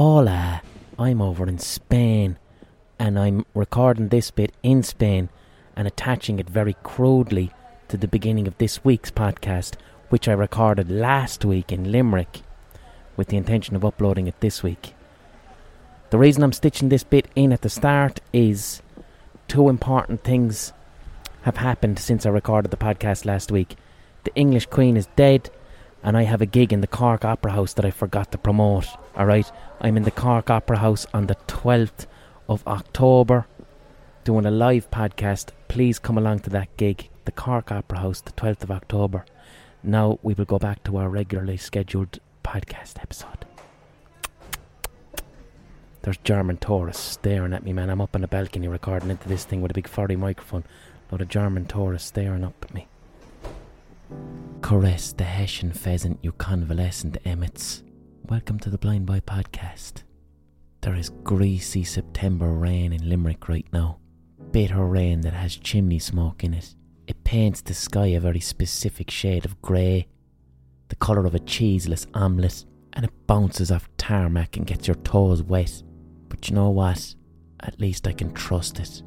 Hola, I'm over in Spain and I'm recording this bit in Spain and attaching it very crudely to the beginning of this week's podcast, which I recorded last week in Limerick with the intention of uploading it this week. The reason I'm stitching this bit in at the start is two important things have happened since I recorded the podcast last week. The English Queen is dead, and I have a gig in the Cork Opera House that I forgot to promote. Alright, I'm in the Cork Opera House on the 12th of October doing a live podcast. Please come along to that gig, the Cork Opera House, the 12th of October. Now we will go back to our regularly scheduled podcast episode. There's German tourists staring at me, man. I'm up on a balcony recording into this thing with a big 40 microphone. A Lot of German tourists staring up at me. Caress the Hessian pheasant, you convalescent emmets. Welcome to the Blind Boy Podcast. There is greasy September rain in Limerick right now. Bitter rain that has chimney smoke in it. It paints the sky a very specific shade of grey, the colour of a cheeseless omelette, and it bounces off tarmac and gets your toes wet. But you know what? At least I can trust it.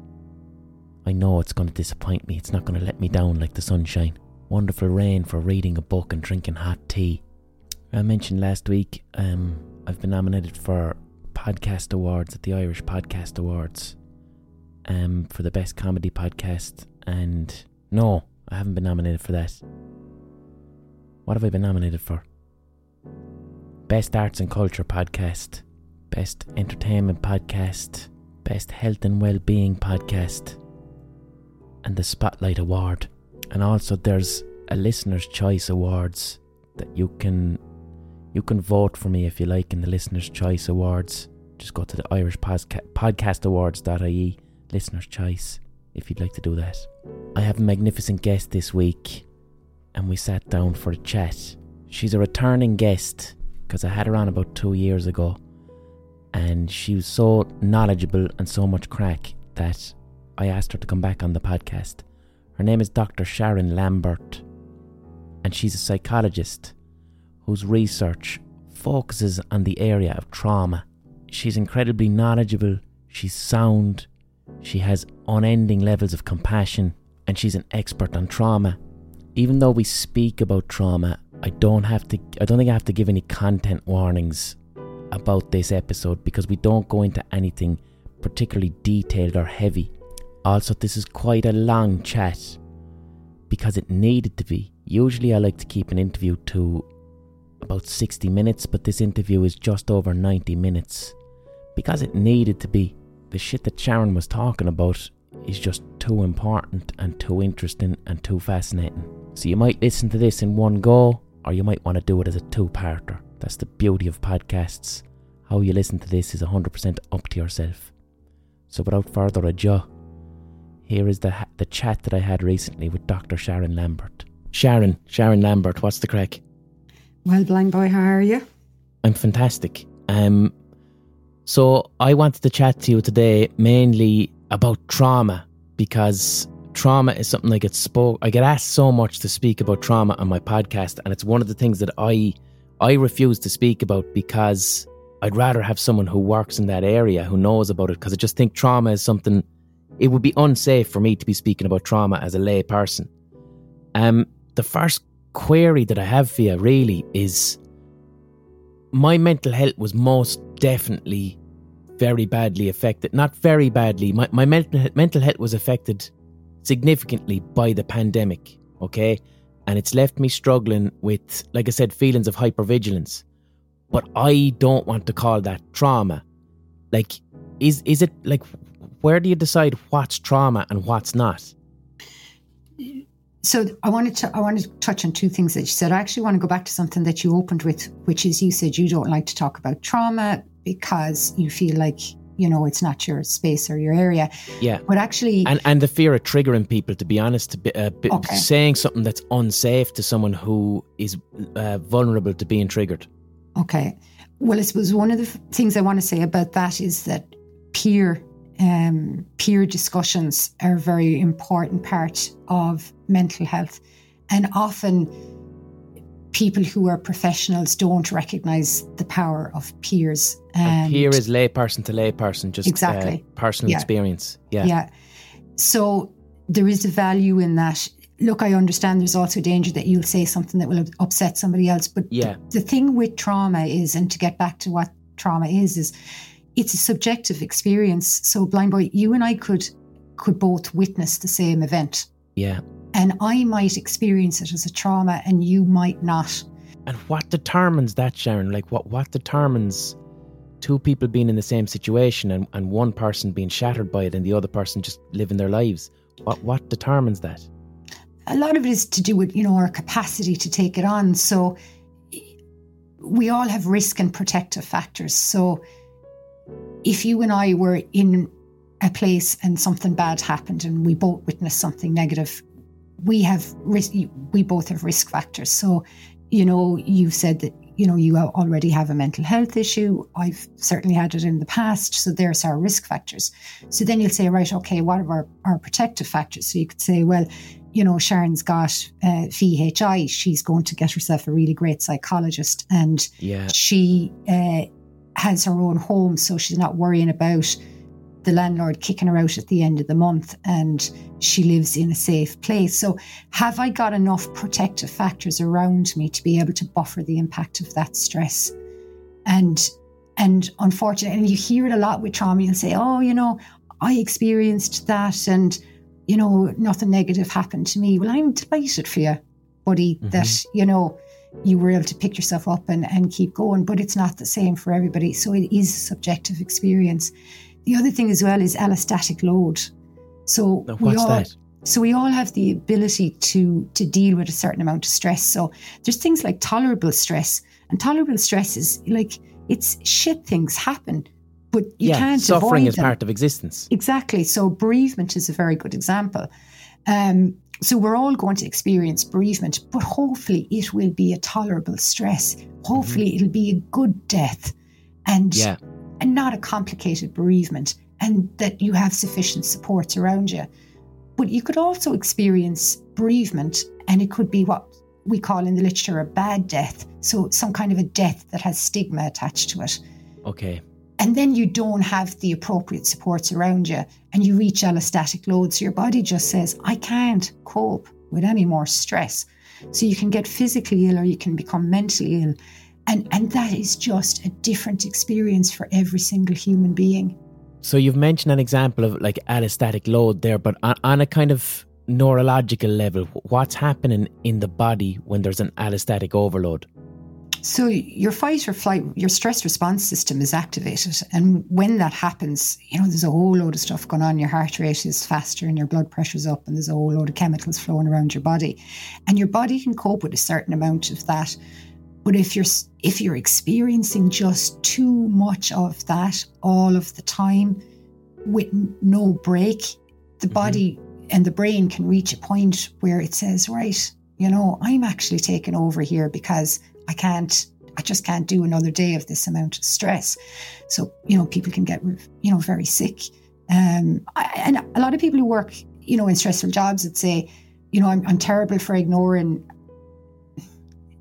I know it's going to disappoint me, it's not going to let me down like the sunshine. Wonderful rain for reading a book and drinking hot tea. I mentioned last week um, I've been nominated for podcast awards at the Irish Podcast Awards um, for the best comedy podcast, and no, I haven't been nominated for that. What have I been nominated for? Best Arts and Culture Podcast, Best Entertainment Podcast, Best Health and Wellbeing Podcast, and the Spotlight Award. And also, there's a Listener's Choice Awards that you can you can vote for me if you like in the Listener's Choice Awards. Just go to the Irish Podca- Podcast Awards.ie, Listener's Choice, if you'd like to do that. I have a magnificent guest this week, and we sat down for a chat. She's a returning guest because I had her on about two years ago, and she was so knowledgeable and so much crack that I asked her to come back on the podcast. Her name is Dr. Sharon Lambert, and she's a psychologist whose research focuses on the area of trauma. She's incredibly knowledgeable, she's sound, she has unending levels of compassion, and she's an expert on trauma. Even though we speak about trauma, I don't have to I don't think I have to give any content warnings about this episode because we don't go into anything particularly detailed or heavy. Also, this is quite a long chat because it needed to be. Usually, I like to keep an interview to about 60 minutes, but this interview is just over 90 minutes because it needed to be. The shit that Sharon was talking about is just too important and too interesting and too fascinating. So, you might listen to this in one go, or you might want to do it as a two parter. That's the beauty of podcasts. How you listen to this is 100% up to yourself. So, without further ado, here is the, the chat that I had recently with Dr. Sharon Lambert. Sharon, Sharon Lambert, what's the crack? Well, blind boy, how are you? I'm fantastic. Um, so I wanted to chat to you today mainly about trauma because trauma is something I get spoke. I get asked so much to speak about trauma on my podcast, and it's one of the things that I I refuse to speak about because I'd rather have someone who works in that area who knows about it because I just think trauma is something. It would be unsafe for me to be speaking about trauma as a lay person. Um, the first query that I have for you really is my mental health was most definitely very badly affected. Not very badly. My, my mental, mental health was affected significantly by the pandemic, okay? And it's left me struggling with, like I said, feelings of hypervigilance. But I don't want to call that trauma. Like, is is it like where do you decide what's trauma and what's not? So I wanted to I wanted to touch on two things that you said. I actually want to go back to something that you opened with, which is you said you don't like to talk about trauma because you feel like you know it's not your space or your area. Yeah. But actually, And and the fear of triggering people, to be honest, to be, uh, be- Okay. saying something that's unsafe to someone who is uh, vulnerable to being triggered. Okay. Well, I suppose one of the f- things I want to say about that is that peer um, peer discussions are a very important part of mental health, and often people who are professionals don't recognize the power of peers. And, and peer is layperson to layperson, just uh, exactly uh, personal yeah. experience. Yeah. Yeah. So there is a value in that. Look, I understand there's also danger that you'll say something that will upset somebody else. But yeah. the, the thing with trauma is, and to get back to what trauma is, is it's a subjective experience. So, blind boy, you and I could could both witness the same event. Yeah. And I might experience it as a trauma and you might not. And what determines that, Sharon? Like what what determines two people being in the same situation and, and one person being shattered by it and the other person just living their lives? What what determines that? A lot of it is to do with, you know, our capacity to take it on. So we all have risk and protective factors. So if you and I were in a place and something bad happened and we both witnessed something negative, we have risk, we both have risk factors. So, you know, you've said that you know you already have a mental health issue. I've certainly had it in the past. So there's our risk factors. So then you'll say, right, okay, what are our, our protective factors? So you could say, well, you know, Sharon's got uh, VHI. She's going to get herself a really great psychologist, and yeah. she uh, has her own home, so she's not worrying about the landlord kicking her out at the end of the month and she lives in a safe place. So, have I got enough protective factors around me to be able to buffer the impact of that stress? And and unfortunately, and you hear it a lot with trauma, you'll say, Oh, you know, I experienced that and you know, nothing negative happened to me. Well, I'm delighted for you, buddy, mm-hmm. that, you know, you were able to pick yourself up and, and keep going, but it's not the same for everybody. So it is a subjective experience. The other thing as well is allostatic load. So now, we all, that? So we all have the ability to to deal with a certain amount of stress. So there's things like tolerable stress, and tolerable stress is like it's shit things happen, but you yeah, can't suffering is them. part of existence. Exactly. So bereavement is a very good example. Um, so we're all going to experience bereavement, but hopefully it will be a tolerable stress. Hopefully mm-hmm. it'll be a good death, and yeah and not a complicated bereavement, and that you have sufficient support around you. But you could also experience bereavement, and it could be what we call in the literature a bad death. So, some kind of a death that has stigma attached to it. Okay. And then you don't have the appropriate supports around you, and you reach allostatic load. So, your body just says, I can't cope with any more stress. So, you can get physically ill or you can become mentally ill. And, and that is just a different experience for every single human being. So you've mentioned an example of like allostatic load there, but on, on a kind of neurological level, what's happening in the body when there's an allostatic overload? So your fight or flight, your stress response system is activated, and when that happens, you know there's a whole load of stuff going on. Your heart rate is faster, and your blood pressure's up, and there's a whole load of chemicals flowing around your body, and your body can cope with a certain amount of that. But if you're if you're experiencing just too much of that all of the time with no break, the mm-hmm. body and the brain can reach a point where it says, right, you know, I'm actually taking over here because I can't I just can't do another day of this amount of stress. So, you know, people can get, you know, very sick. Um, and a lot of people who work, you know, in stressful jobs would say, you know, I'm, I'm terrible for ignoring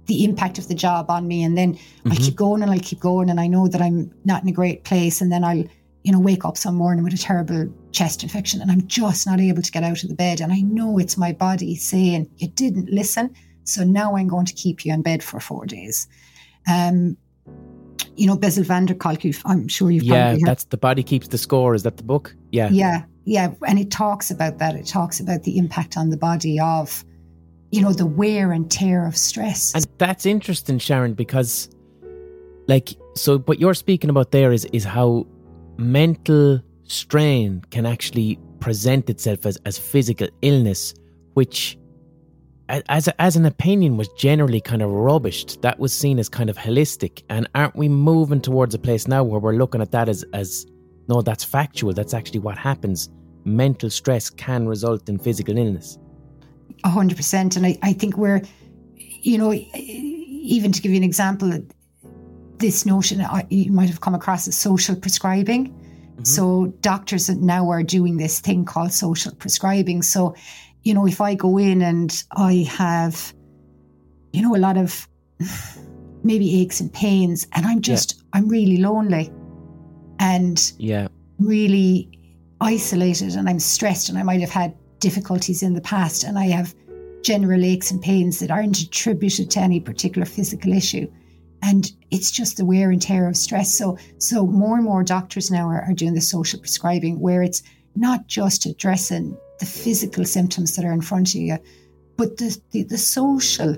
the impact of the job on me. And then mm-hmm. I keep going and I keep going. And I know that I'm not in a great place. And then I'll, you know, wake up some morning with a terrible chest infection and I'm just not able to get out of the bed. And I know it's my body saying, you didn't listen. So now I'm going to keep you in bed for four days. Um, you know, Bessel van der Kolk, I'm sure you've Yeah, that's The Body Keeps the Score. Is that the book? Yeah. Yeah. Yeah. And it talks about that. It talks about the impact on the body of you know, the wear and tear of stress. And that's interesting, Sharon, because like so what you're speaking about there is is how mental strain can actually present itself as, as physical illness, which as as an opinion was generally kind of rubbished. That was seen as kind of holistic. And aren't we moving towards a place now where we're looking at that as as no, that's factual. That's actually what happens. Mental stress can result in physical illness hundred percent. And I, I think we're, you know, even to give you an example, this notion you might have come across as social prescribing. Mm-hmm. So doctors now are doing this thing called social prescribing. So, you know, if I go in and I have, you know, a lot of maybe aches and pains, and I'm just, yeah. I'm really lonely and yeah. really isolated and I'm stressed and I might have had difficulties in the past and I have general aches and pains that aren't attributed to any particular physical issue. And it's just the wear and tear of stress. So, so more and more doctors now are, are doing the social prescribing where it's not just addressing the physical symptoms that are in front of you, but the, the, the social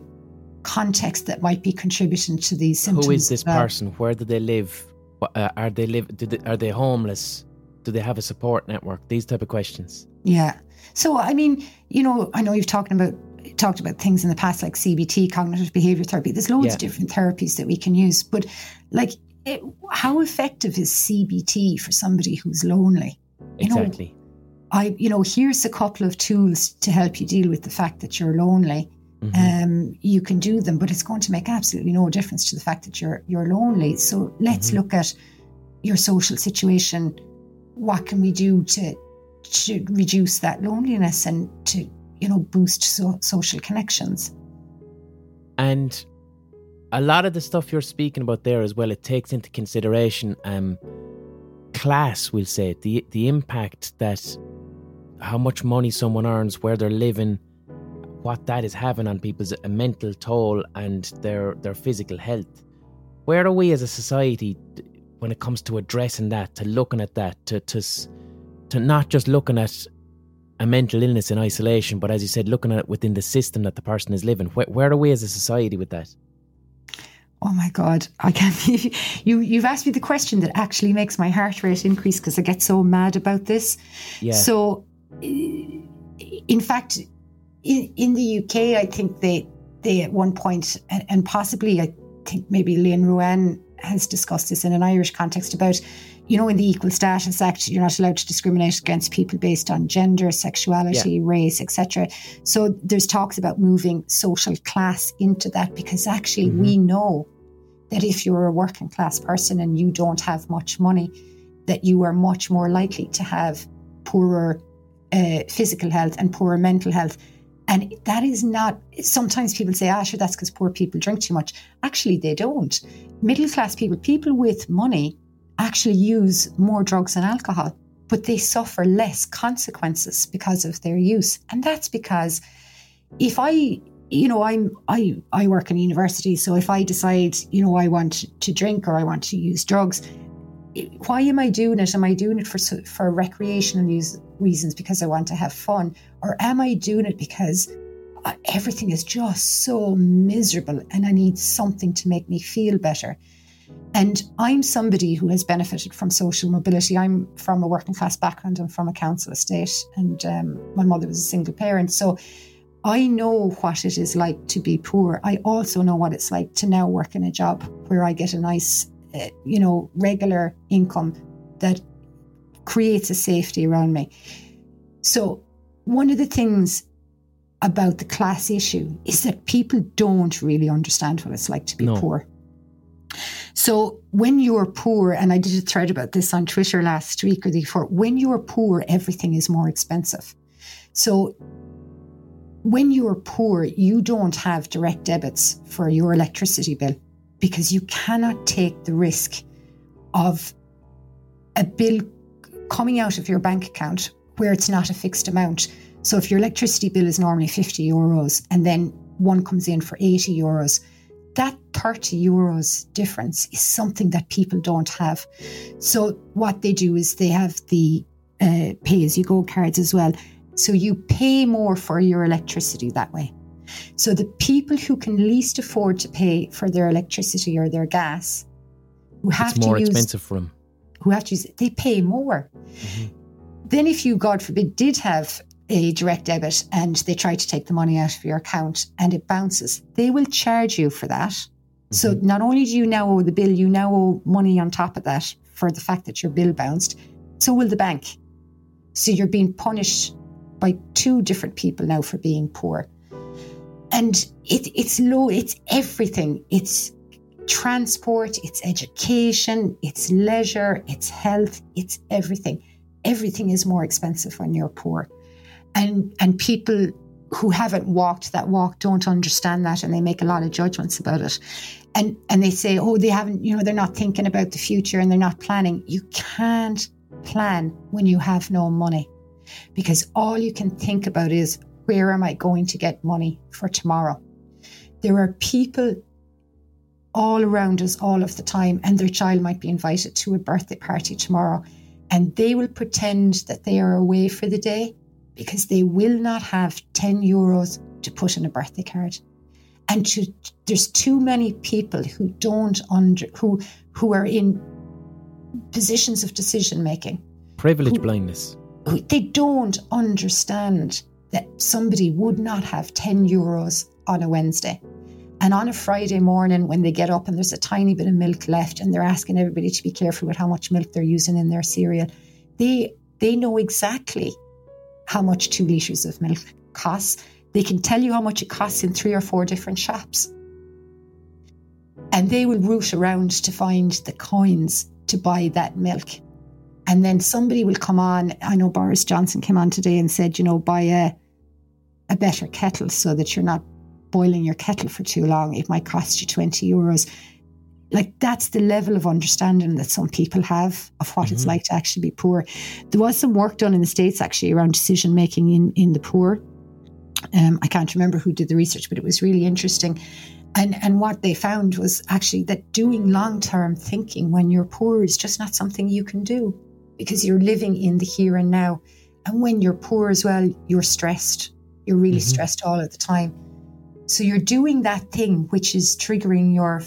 context that might be contributing to these symptoms. Who is this person? Where do they live? Uh, are they live? They, are they homeless? Do they have a support network? These type of questions. Yeah. So I mean, you know, I know you've talked about talked about things in the past like CBT, cognitive behavior therapy. There's loads yeah. of different therapies that we can use, but like, it, how effective is CBT for somebody who's lonely? You exactly. Know, I, you know, here's a couple of tools to help you deal with the fact that you're lonely. Mm-hmm. Um, you can do them, but it's going to make absolutely no difference to the fact that you're you're lonely. So let's mm-hmm. look at your social situation. What can we do to to reduce that loneliness and to you know, boost so- social connections. And a lot of the stuff you're speaking about there as well, it takes into consideration um, class, we'll say, the the impact that how much money someone earns, where they're living, what that is having on people's mental toll and their their physical health. Where are we as a society when it comes to addressing that, to looking at that, to to to not just looking at a mental illness in isolation, but as you said, looking at it within the system that the person is living. Where, where are we as a society with that? Oh my God, I can't you. You've asked me the question that actually makes my heart rate increase because I get so mad about this. Yeah. So, in fact, in, in the UK, I think they they at one point, and possibly I think maybe Lynn Ruane has discussed this in an Irish context about you know, in the Equal Status Act, you're not allowed to discriminate against people based on gender, sexuality, yeah. race, etc. So there's talks about moving social class into that because actually mm-hmm. we know that if you're a working class person and you don't have much money, that you are much more likely to have poorer uh, physical health and poorer mental health. And that is not, sometimes people say, ah, sure, that's because poor people drink too much. Actually, they don't. Middle class people, people with money, actually use more drugs and alcohol, but they suffer less consequences because of their use. And that's because if I you know i'm i i work in a university so if i decide you know i want to drink or i want to use drugs why am i doing it am i doing it for for recreational use, reasons because i want to have fun or am i doing it because uh, everything is just so miserable and i need something to make me feel better and I'm somebody who has benefited from social mobility. I'm from a working class background. I'm from a council estate, and um, my mother was a single parent. So I know what it is like to be poor. I also know what it's like to now work in a job where I get a nice, uh, you know, regular income that creates a safety around me. So, one of the things about the class issue is that people don't really understand what it's like to be no. poor. So when you're poor, and I did a thread about this on Twitter last week or the before, when you're poor, everything is more expensive. So when you're poor, you don't have direct debits for your electricity bill because you cannot take the risk of a bill coming out of your bank account where it's not a fixed amount. So if your electricity bill is normally 50 euros and then one comes in for 80 euros, that 30 euros difference is something that people don't have. So, what they do is they have the uh, pay as you go cards as well. So, you pay more for your electricity that way. So, the people who can least afford to pay for their electricity or their gas, who have it's more to use, expensive for them, who have to use it, they pay more. Mm-hmm. Then, if you, God forbid, did have a direct debit and they try to take the money out of your account and it bounces, they will charge you for that. Mm-hmm. So not only do you now owe the bill, you now owe money on top of that for the fact that your bill bounced. So will the bank. So you're being punished by two different people now for being poor. And it, it's low, it's everything. It's transport, it's education, it's leisure, it's health, it's everything. Everything is more expensive when you're poor. And and people who haven't walked that walk don't understand that and they make a lot of judgments about it. And and they say oh they haven't you know they're not thinking about the future and they're not planning. You can't plan when you have no money because all you can think about is where am i going to get money for tomorrow? There are people all around us all of the time, and their child might be invited to a birthday party tomorrow, and they will pretend that they are away for the day because they will not have 10 euros to put in a birthday card. And to, there's too many people who don't under who who are in positions of decision making. Privilege who, blindness. Who, they don't understand that somebody would not have 10 euros on a Wednesday and on a Friday morning, when they get up and there's a tiny bit of milk left, and they're asking everybody to be careful with how much milk they're using in their cereal, they they know exactly how much two litres of milk costs. They can tell you how much it costs in three or four different shops. And they will root around to find the coins to buy that milk. And then somebody will come on. I know Boris Johnson came on today and said, you know, buy a a better kettle so that you're not boiling your kettle for too long, it might cost you 20 euros. Like that's the level of understanding that some people have of what mm-hmm. it's like to actually be poor. There was some work done in the States actually around decision making in, in the poor. Um, I can't remember who did the research, but it was really interesting. And, and what they found was actually that doing long term thinking when you're poor is just not something you can do because you're living in the here and now. And when you're poor as well, you're stressed. You're really mm-hmm. stressed all of the time. So you're doing that thing which is triggering your,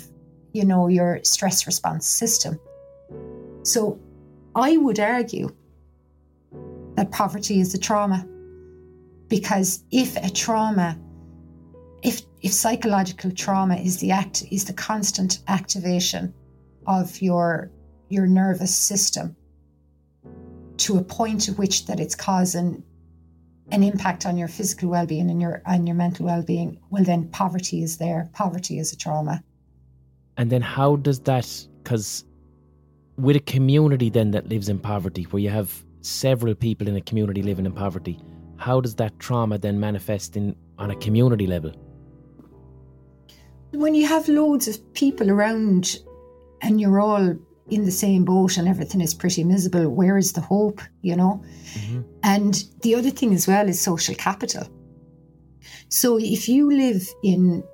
you know, your stress response system. So I would argue that poverty is a trauma. Because if a trauma, if if psychological trauma is the act is the constant activation of your your nervous system to a point at which that it's causing an impact on your physical well-being and your and your mental well-being well then poverty is there. Poverty is a trauma. And then how does that because with a community then that lives in poverty where you have several people in a community living in poverty how does that trauma then manifest in on a community level? When you have loads of people around and you're all in the same boat and everything is pretty miserable, where is the hope, you know? Mm-hmm. And the other thing as well is social capital. So if you live in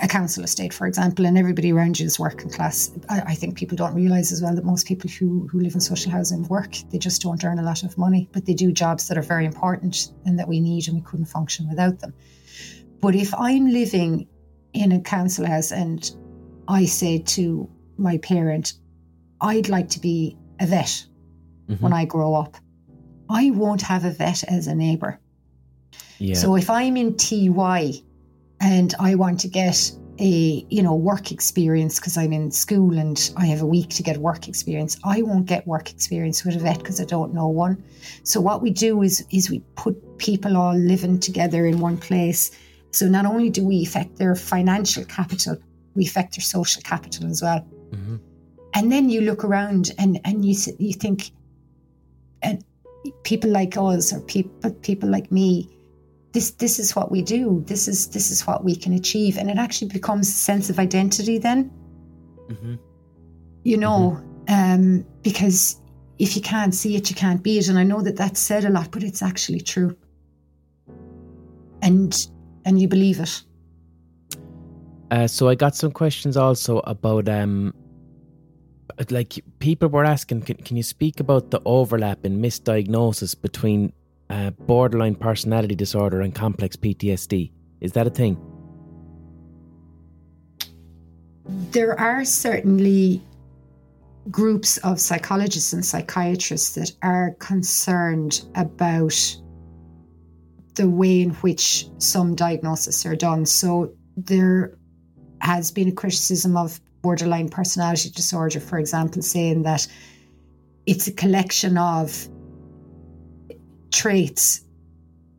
a council estate, for example, and everybody around you is working class, I, I, think people don't realise as well that most people who, who live in social housing work, they just don't earn a lot of money, but they do jobs that are very important and that we need and we couldn't function without them. But if I'm living in a council house and I say to my parent, I'd like to be a vet mm-hmm. when I grow up. I won't have a vet as a neighbour. Yeah. So if I'm in TY and I want to get a you know work experience because I'm in school and I have a week to get work experience, I won't get work experience with a vet because I don't know one. So what we do is is we put people all living together in one place. So not only do we affect their financial capital, we affect their social capital as well. Mm-hmm. And then you look around and, and you you think, and people like us or people people like me, this this is what we do. This is this is what we can achieve, and it actually becomes a sense of identity. Then, mm-hmm. you know, mm-hmm. um, because if you can't see it, you can't be it. And I know that that's said a lot, but it's actually true. And and you believe it. Uh, so I got some questions also about um, like people were asking, can, can you speak about the overlap in misdiagnosis between uh, borderline personality disorder and complex PTSD? Is that a thing? There are certainly groups of psychologists and psychiatrists that are concerned about the way in which some diagnoses are done. So there has been a criticism of borderline personality disorder, for example, saying that it's a collection of traits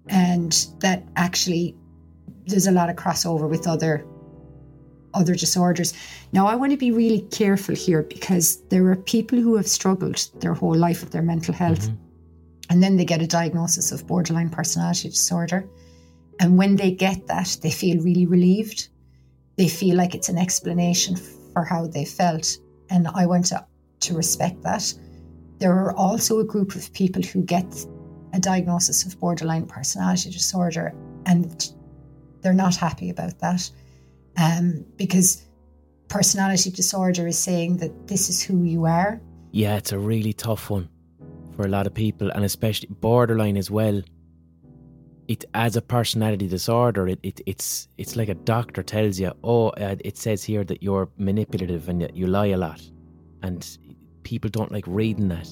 and that actually there's a lot of crossover with other other disorders. Now I want to be really careful here because there are people who have struggled their whole life with their mental health mm-hmm. and then they get a diagnosis of borderline personality disorder And when they get that, they feel really relieved. They feel like it's an explanation for how they felt. And I want to, to respect that. There are also a group of people who get a diagnosis of borderline personality disorder and they're not happy about that um, because personality disorder is saying that this is who you are. Yeah, it's a really tough one for a lot of people, and especially borderline as well. It as a personality disorder, it, it it's it's like a doctor tells you, oh, uh, it says here that you're manipulative and that you lie a lot, and people don't like reading that.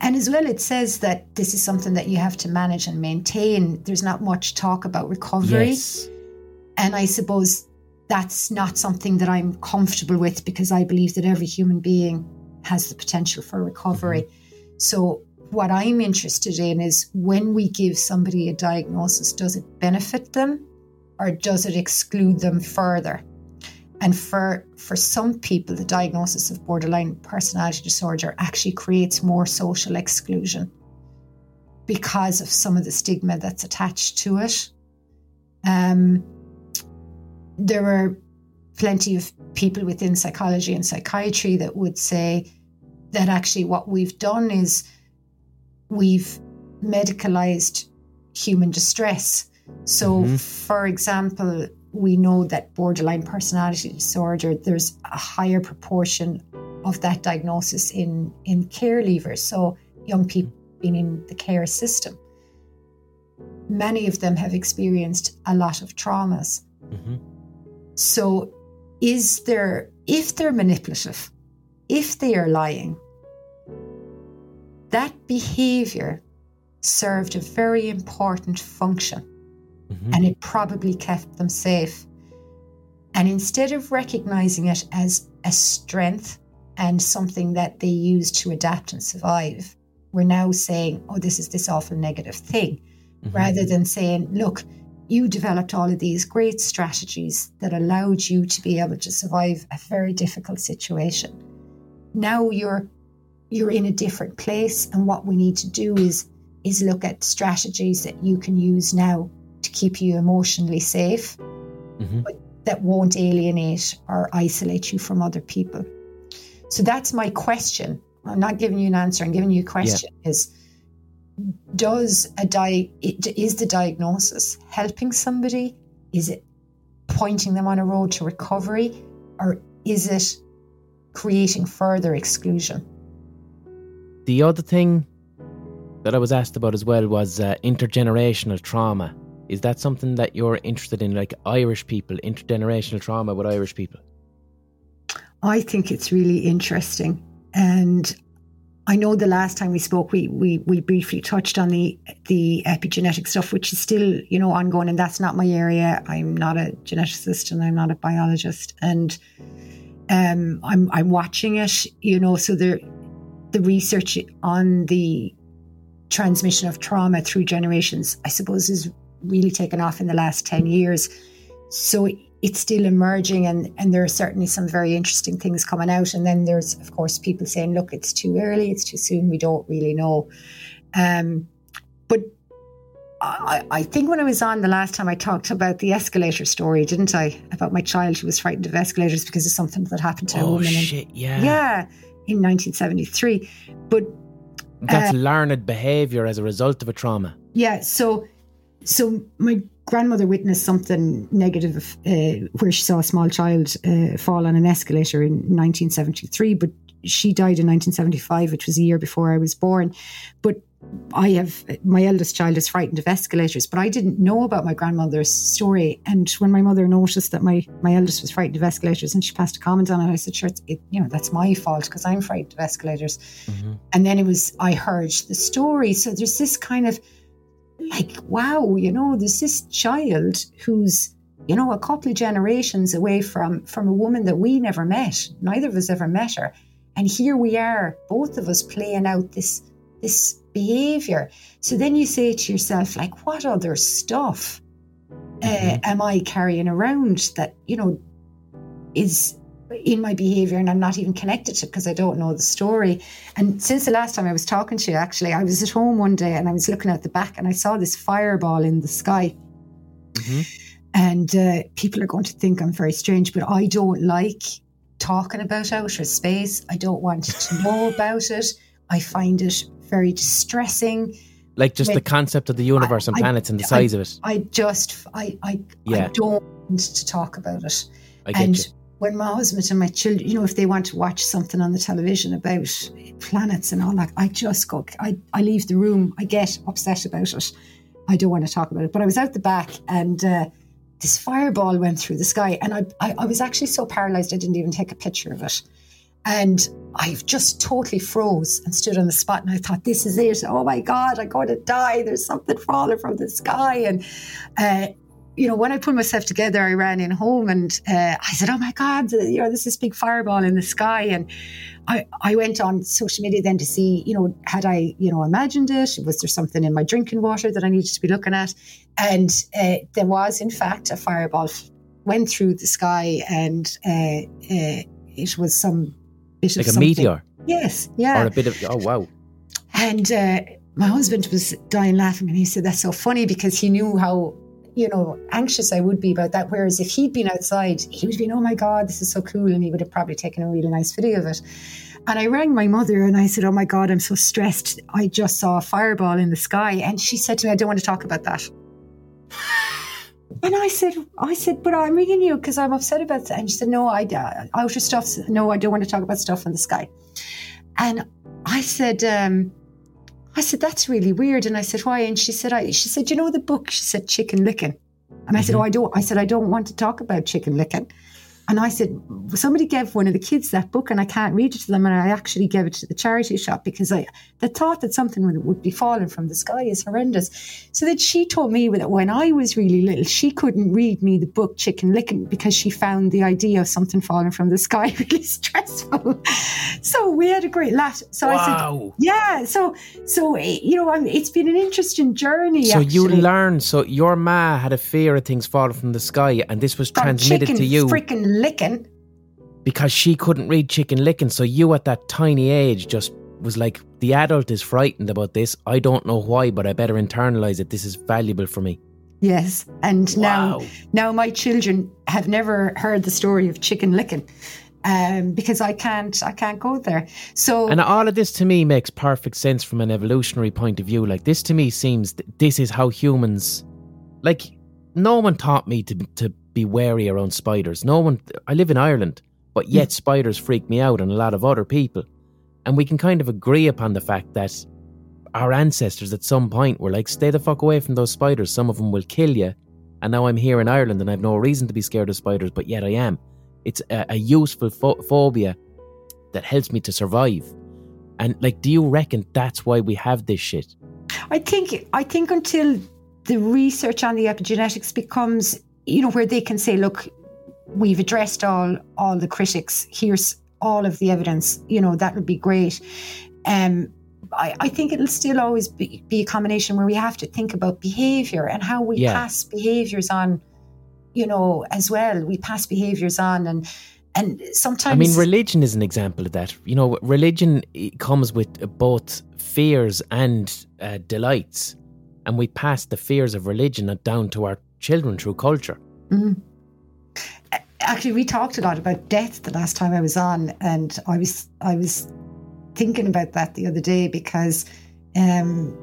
And as well, it says that this is something that you have to manage and maintain. There's not much talk about recovery. Yes. And I suppose that's not something that I'm comfortable with because I believe that every human being has the potential for recovery. Mm-hmm. So, what I'm interested in is when we give somebody a diagnosis, does it benefit them or does it exclude them further? And for, for some people, the diagnosis of borderline personality disorder actually creates more social exclusion because of some of the stigma that's attached to it. Um, there are plenty of people within psychology and psychiatry that would say that actually what we've done is we've medicalized human distress. So, mm-hmm. for example, we know that borderline personality disorder, there's a higher proportion of that diagnosis in, in care leavers. So, young people being in the care system. Many of them have experienced a lot of traumas. Mm-hmm. So, is there, if they're manipulative, if they are lying, that behavior served a very important function mm-hmm. and it probably kept them safe. And instead of recognizing it as a strength and something that they use to adapt and survive, we're now saying, oh, this is this awful negative thing, mm-hmm. rather than saying, look, you developed all of these great strategies that allowed you to be able to survive a very difficult situation. Now you're you're in a different place and what we need to do is is look at strategies that you can use now to keep you emotionally safe, mm-hmm. but that won't alienate or isolate you from other people. So that's my question. I'm not giving you an answer. I'm giving you a question. Yeah. Is does a di- is the diagnosis helping somebody? Is it pointing them on a road to recovery, or is it creating further exclusion? The other thing that I was asked about as well was uh, intergenerational trauma. Is that something that you're interested in, like Irish people, intergenerational trauma with Irish people? I think it's really interesting. And I know the last time we spoke, we, we, we briefly touched on the the epigenetic stuff, which is still, you know, ongoing. And that's not my area. I'm not a geneticist and I'm not a biologist. And um, I'm, I'm watching it, you know, so the, the research on the transmission of trauma through generations, I suppose, is really taken off in the last 10 years. So it's still emerging and, and there are certainly some very interesting things coming out. And then there's, of course, people saying, look, it's too early, it's too soon, we don't really know. Um, but I, I, think when I was on the last time, I talked about the escalator story, didn't I? About my child who was frightened of escalators because of something that happened to oh, a woman. Oh, Shit, yeah. Yeah, in 1973. But that's uh, learned behavior as a result of a trauma. Yeah. So so my grandmother witnessed something negative uh, where she saw a small child uh, fall on an escalator in 1973, but she died in 1975, which was a year before I was born. But I have my eldest child is frightened of escalators, but I didn't know about my grandmother's story. And when my mother noticed that my my eldest was frightened of escalators, and she passed a comment on it, I said, "Sure, it, you know that's my fault because I'm frightened of escalators." Mm-hmm. And then it was I heard the story. So there's this kind of like, wow, you know, there's this child who's, you know, a couple of generations away from from a woman that we never met. Neither of us ever met her. And here we are, both of us playing out this this behavior. So then you say to yourself, like, what other stuff uh, mm-hmm. am I carrying around that, you know, is in my behavior and I'm not even connected to because I don't know the story. And since the last time I was talking to you, actually, I was at home one day and I was looking at the back and I saw this fireball in the sky. And uh, people are going to think I'm very strange, but I don't like talking about outer space. I don't want to know about it. I find it very distressing. Like just the concept of the universe and I- planets and the I- size of it. I just, I, I, I don't want to talk about it. I get and you. when my husband and my children, you know, if they want to watch something on the television about planets and all that, I just go, I, I leave the room. I get upset about it. I don't want to talk about it. But I was out the back and uh, this fireball went through the sky. And I, I, I was actually so paralyzed, I didn't even take a picture of it. And I just totally froze and stood on the spot. And I thought, this is it. Oh my God, I'm going to die. There's something falling from the sky. And, uh, you know, when I pulled myself together, I ran in home and uh, I said, "Oh my God, you know, there's this big fireball in the sky." And I, I went on social media then to see, you know, had I, you know, imagined it? Was there something in my drinking water that I needed to be looking at? And uh, there was, in fact, a fireball went through the sky, and uh, uh, it was some bit Like of a something. meteor Yes, yeah. or a bit of, oh, wow. And uh, my husband was dying laughing, and he said, That's so funny because he knew how, you know, anxious I would be about that. Whereas if he'd been outside, he would have been, Oh my God, this is so cool. And he would have probably taken a really nice video of it. And I rang my mother and I said, Oh my God, I'm so stressed. I just saw a fireball in the sky. And she said to me, I don't want to talk about that. And I said, I said, but I'm ringing you because I'm upset about that. And she said, no, I, uh, outer stuff. No, I don't want to talk about stuff in the sky. And I said, um, I said, that's really weird. And I said, why? And she said, I, she said, you know the book? She said, Chicken Licken. And I said, Mhm. oh, I don't. I said, I don't want to talk about chicken licken. And I said, somebody gave one of the kids that book, and I can't read it to them. And I actually gave it to the charity shop because I the thought that something would, be falling from the sky is horrendous. So that she told me that when I was really little, she couldn't read me the book Chicken Licken because she found the idea of something falling from the sky really stressful. so we had a great laugh. So I said, yeah. So so you know, it's been an interesting journey. So you learned, so your ma had a fear of things falling from the sky and this was transmitted to you freaking licking. because she couldn't read chicken licken. So you at that tiny age just was like, the adult is frightened about this. I don't know why, but I better internalize it. This is valuable for me. Yes, and now Wow. now my children have never heard the story of chicken licken, um, because I can't I can't go there. So And all of this to me makes perfect sense from an evolutionary point of view. Like this to me seems th- this is how humans like no one taught me to to be wary around spiders. No one I live in Ireland, but yet hmm. spiders freak me out and a lot of other people. And we can kind of agree upon the fact that our ancestors at some point were like stay the fuck away from those spiders. Some of them will kill you. And now I'm here in Ireland and I've no reason to be scared of spiders, but yet I am. It's a, a useful pho- phobia that helps me to survive. And like, do you reckon that's why we have this shit? I think I think until the research on the epigenetics becomes, you know, where they can say, look, we've addressed all all the critics. Here's all of the evidence. You know, that would be great. Um, I, I think it'll still always be, be a combination where we have to think about behavior and how we Yeah. pass behaviors on. You know, as well, we pass behaviors on, and and sometimes I mean, religion is an example of that. You know, religion comes with both fears and uh, delights, and we pass the fears of religion down to our children through culture. Mhm. Actually, we talked a lot about death the last time I was on, and I was I was thinking about that the other day because, um,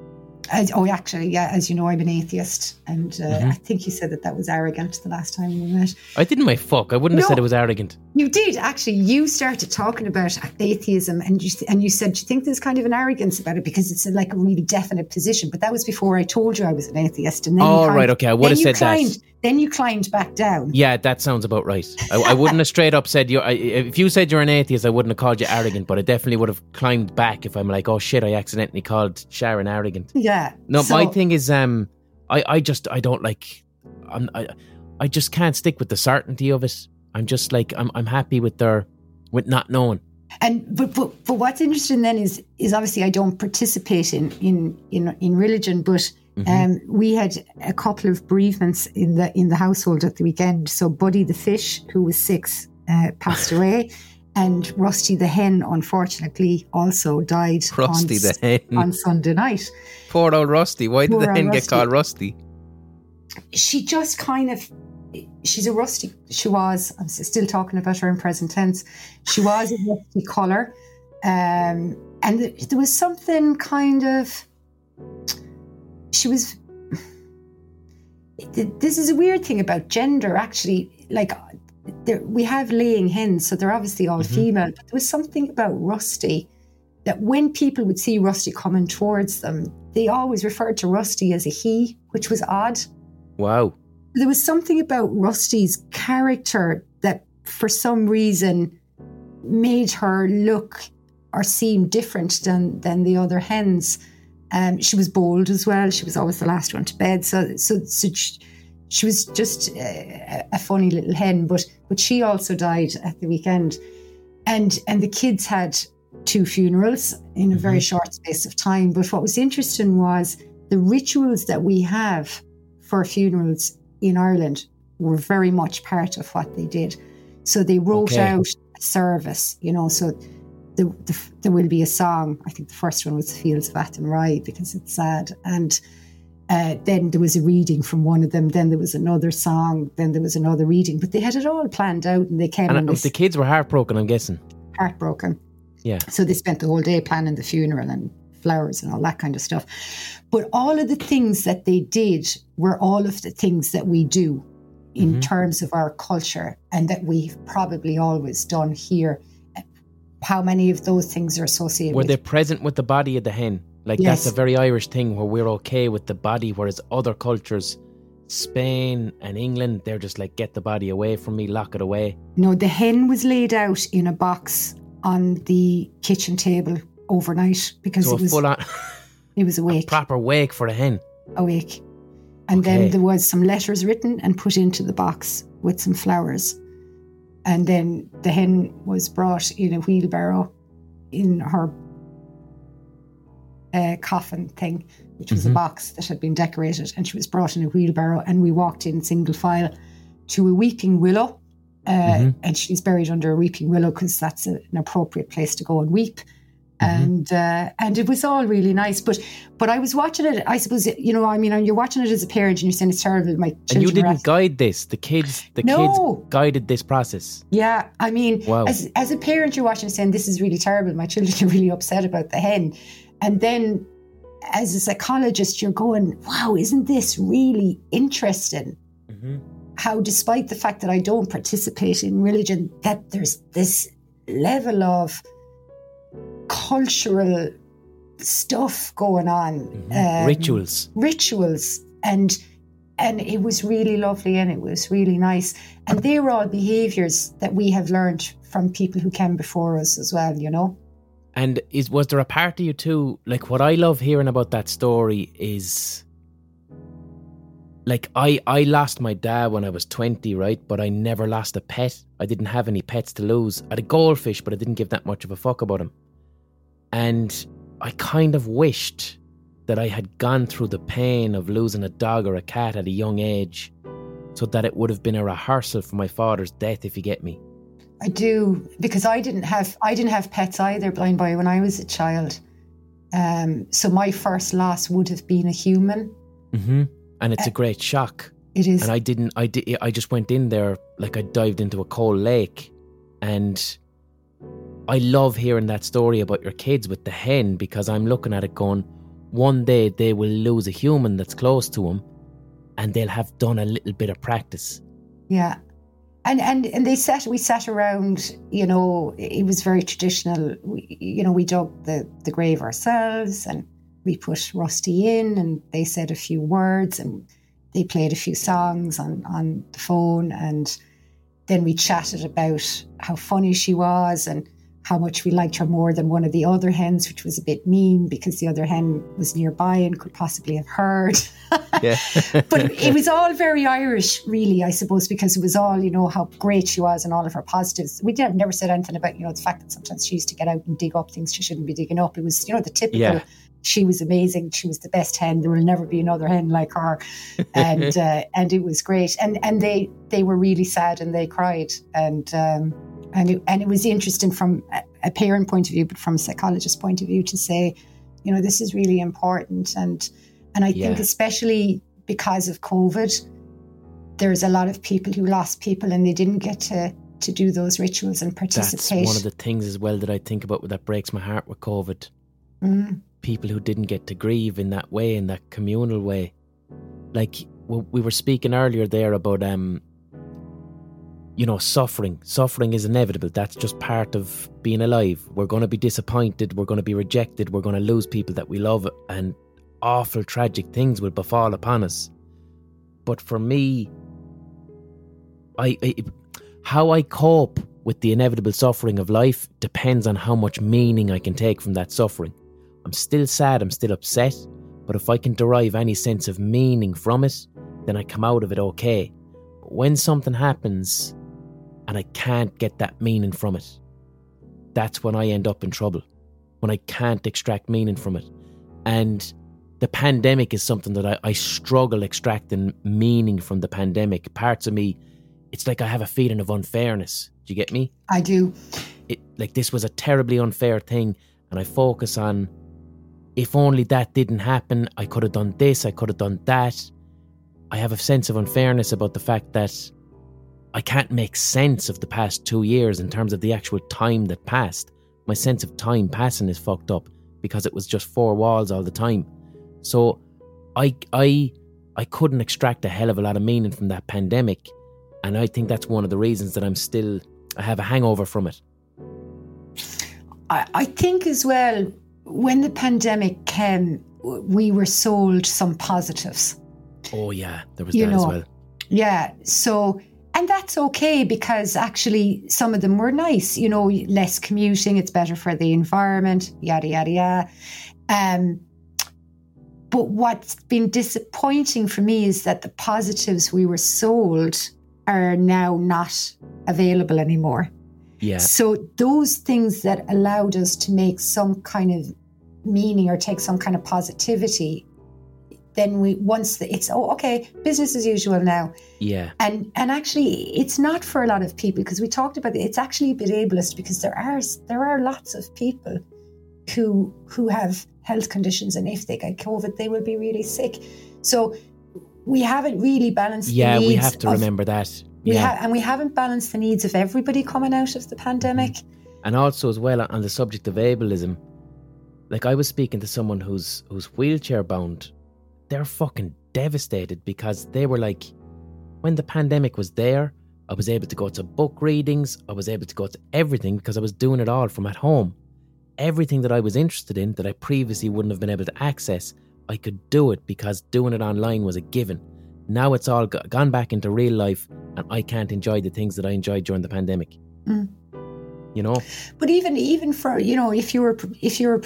as, oh, actually, yeah, as you know, I'm an atheist, and uh, Mhm. I think you said that that was arrogant the last time we met. I didn't my fuck. I wouldn't have said it was arrogant. You did actually. You started talking about atheism, and you and you said you think there's kind of an arrogance about it because it's like a really definite position. But that was before I told you I was an atheist, and then Oh, right, okay, I would have you said that. Then you climbed back down. Yeah, that sounds about right. I, I wouldn't have straight up said you. If you said you're an atheist, I wouldn't have called you arrogant, but I definitely would have climbed back if I'm like, oh shit, I accidentally called Sharon arrogant. Yeah. No, So- my thing is, um, I, I just, I don't like, I'm, I, I just can't stick with the certainty of it. I'm just like, I'm, I'm happy with their, with not knowing. And but, but but what's interesting then is is obviously I don't participate in in in, in religion, but um, we had a couple of bereavements in the in the household at the weekend. So Buddy the fish, who was six, uh, passed away, and Rusty the hen, unfortunately, also died Rusty on, the hen. on Sunday night. Poor old Rusty. Why did Poor the hen get called Rusty? she just kind of she's a rusty she was i'm still talking about her in present tense she was a rusty color um, and there was something kind of she was this is a weird thing about gender actually like there, we have laying hens so they're obviously all mm-hmm. female but there was something about rusty that when people would see rusty coming towards them they always referred to rusty as a he which was odd. Wow. There was something about rusty's character that for some reason made her look or seem different than than the other hens um, she was bold as well. She was always the last one to bed. So, so, so she, she was just a, a, funny little hen. But, but she also died at the weekend, and and the kids had two funerals in a very mm-hmm. short space of time. But what was interesting was the rituals that we have for funerals in Ireland were very much part of what they did. So they wrote okay. out a service, you know. So the, the, there will be a song. I think the first one was Fields of Athenry because it's sad. And uh, then there was a reading from one of them. Then there was another song. Then there was another reading. But they had it all planned out and they came. And the kids were heartbroken, I'm guessing. Heartbroken. Yeah. So they spent the whole day planning the funeral and flowers and all that kind of stuff. But all of the things that they did were all of the things that we do in mm-hmm. terms of our culture and that we've probably always done here how many of those things are associated were with. they present with the body of the hen like yes. that's a very irish thing where we're okay with the body whereas other cultures spain and england they're just like get the body away from me lock it away no the hen was laid out in a box on the kitchen table overnight because so it was full on it was awake proper wake for a hen awake and okay. then there was some letters written and put into the box with some flowers and then the hen was brought in a wheelbarrow in her uh, coffin thing, which was mm-hmm. a box that had been decorated. And she was brought in a wheelbarrow, and we walked in single file to a weeping willow. Uh, mm-hmm. And she's buried under a weeping willow because that's a, an appropriate place to go and weep. Mm-hmm. and uh, and it was all really nice. But but I was watching it. I suppose you know. I mean, you're watching it as a parent, and you're saying it's terrible. My and you didn't guide this. The kids, the no. kids guided this process. Yeah, I mean, wow. as as a parent, you're watching, saying this is really terrible. My children are really upset about the hen, and then as a psychologist, you're going, wow, isn't this really interesting? Mm-hmm. How, despite the fact that I don't participate in religion, that there's this level of cultural stuff going on, mm-hmm. um, rituals, rituals, and and it was really lovely and it was really nice. And they were all behaviours that we have learned from people who came before us as well. You know. And is was there a part of you too? Like what I love hearing about that story is like I I lost my dad when I was 20, right? But I never lost a pet. I didn't have any pets to lose. I had a goldfish, but I didn't give that much of a fuck about him. And I kind of wished that I had gone through the pain of losing a dog or a cat at a young age so that it would have been a rehearsal for my father's death if you get me. I do because I didn't have I didn't have pets either blind boy when I was a child. Um, so my first loss would have been a human. Mm-hmm. And it's uh, a great shock. It is. And I didn't I did I just went in there like I dived into a cold lake and I love hearing that story about your kids with the hen because I'm looking at it going, one day they will lose a human that's close to them and they'll have done a little bit of practice. Yeah. And, and and they sat we sat around you know it was very traditional we, you know we dug the the grave ourselves and we put rusty in and they said a few words and they played a few songs on on the phone and then we chatted about how funny she was and how much we liked her more than one of the other hens, which was a bit mean because the other hen was nearby and could possibly have heard. yeah. but it was all very Irish, really, I suppose, because it was all, you know, how great she was and all of her positives. We did, never said anything about, you know, the fact that sometimes she used to get out and dig up things she shouldn't be digging up. It was, you know, the typical. Yeah. She was amazing. She was the best hen. There will never be another hen like her, and uh, and it was great. And and they they were really sad and they cried and um, and it, and it was interesting from a parent point of view, but from a psychologist point of view, to say, you know, this is really important, and and I yeah. think especially because of COVID, there's a lot of people who lost people and they didn't get to to do those rituals and participate. That's one of the things as well that I think about that breaks my heart with COVID. Mm. People who didn't get to grieve in that way, in that communal way. Like we were speaking earlier there about, um, you know, suffering. Suffering is inevitable. That's just part of being alive. We're going to be disappointed. We're going to be rejected. We're going to lose people that we love, and awful, tragic things will befall upon us. But for me, I, I how I cope with the inevitable suffering of life depends on how much meaning I can take from that suffering. I'm still sad, I'm still upset, but if I can derive any sense of meaning from it, then I come out of it okay. But when something happens and I can't get that meaning from it, that's when I end up in trouble. When I can't extract meaning from it. And the pandemic is something that I, I struggle extracting meaning from the pandemic. Parts of me it's like I have a feeling of unfairness. Do you get me? I do. It like this was a terribly unfair thing, and I focus on if only that didn't happen, I could have done this, I could have done that. I have a sense of unfairness about the fact that I can't make sense of the past two years in terms of the actual time that passed. My sense of time passing is fucked up because it was just four walls all the time. So I I I couldn't extract a hell of a lot of meaning from that pandemic and I think that's one of the reasons that I'm still, I have a hangover from it. I, I think as well, when the pandemic came, we were sold some positives. Oh, yeah, there was you that know, as well. Yeah. So, and that's okay because actually some of them were nice, you know, less commuting, it's better for the environment, yada, yada, yada. Um, but what's been disappointing for me is that the positives we were sold are now not available anymore. Yeah. So those things that allowed us to make some kind of meaning or take some kind of positivity, then we once the, it's oh okay business as usual now. Yeah. And and actually it's not for a lot of people because we talked about it. It's actually a bit ableist because there are there are lots of people who who have health conditions and if they get COVID they will be really sick. So we haven't really balanced. Yeah, we have to of, remember that. We yeah. ha- and we haven't balanced the needs of everybody coming out of the pandemic. Mm-hmm. And also, as well, on the subject of ableism, like I was speaking to someone who's who's wheelchair bound. They're fucking devastated because they were like, when the pandemic was there, I was able to go to book readings. I was able to go to everything because I was doing it all from at home. Everything that I was interested in that I previously wouldn't have been able to access, I could do it because doing it online was a given. Now it's all gone back into real life, and I can't enjoy the things that I enjoyed during the pandemic. Mm. You know. But even even for you know, if you were if you were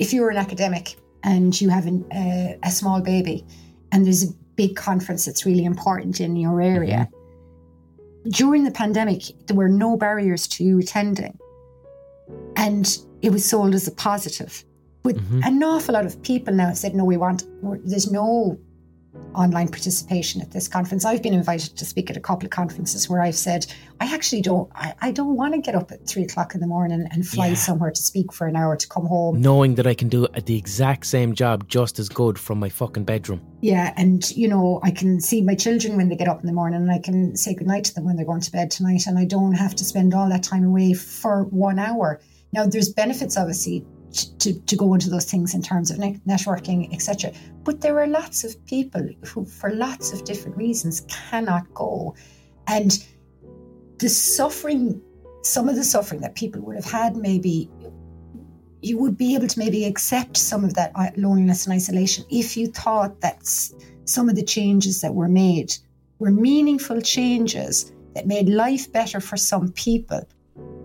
if you were an academic and you have an, uh, a small baby, and there's a big conference that's really important in your area. Mm-hmm. During the pandemic, there were no barriers to you attending, and it was sold as a positive. But mm-hmm. an awful lot of people now have said, no, we want, there's no online participation at this conference. I've been invited to speak at a couple of conferences where I've said, I actually don't, I, I don't want to get up at three o'clock in the morning and fly yeah. somewhere to speak for an hour to come home. Knowing that I can do the exact same job just as good from my fucking bedroom. Yeah. And, you know, I can see my children when they get up in the morning and I can say goodnight to them when they're going to bed tonight. And I don't have to spend all that time away for one hour. Now, there's benefits, obviously, to, to go into those things in terms of networking, etc. But there are lots of people who, for lots of different reasons, cannot go. And the suffering, some of the suffering that people would have had, maybe you would be able to maybe accept some of that uh, loneliness and isolation if you thought that some of the changes that were made were meaningful changes that made life better for some people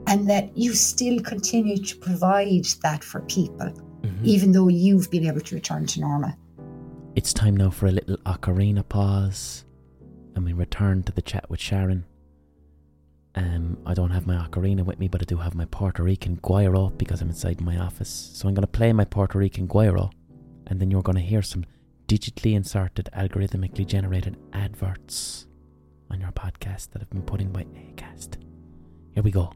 and that you still continue to provide that for people, mm-hmm. even though you've been able to return to normal. It's time now for a little ocarina pause, and we return to the chat with Sharon. Um, I don't have my ocarina with me, but I do have my Puerto Rican guiro because I'm inside my office. So I'm going to play my Puerto Rican guiro, and then you're going to hear some digitally inserted, algorithmically generated adverts on your podcast that have been put in by Acast. Here we go.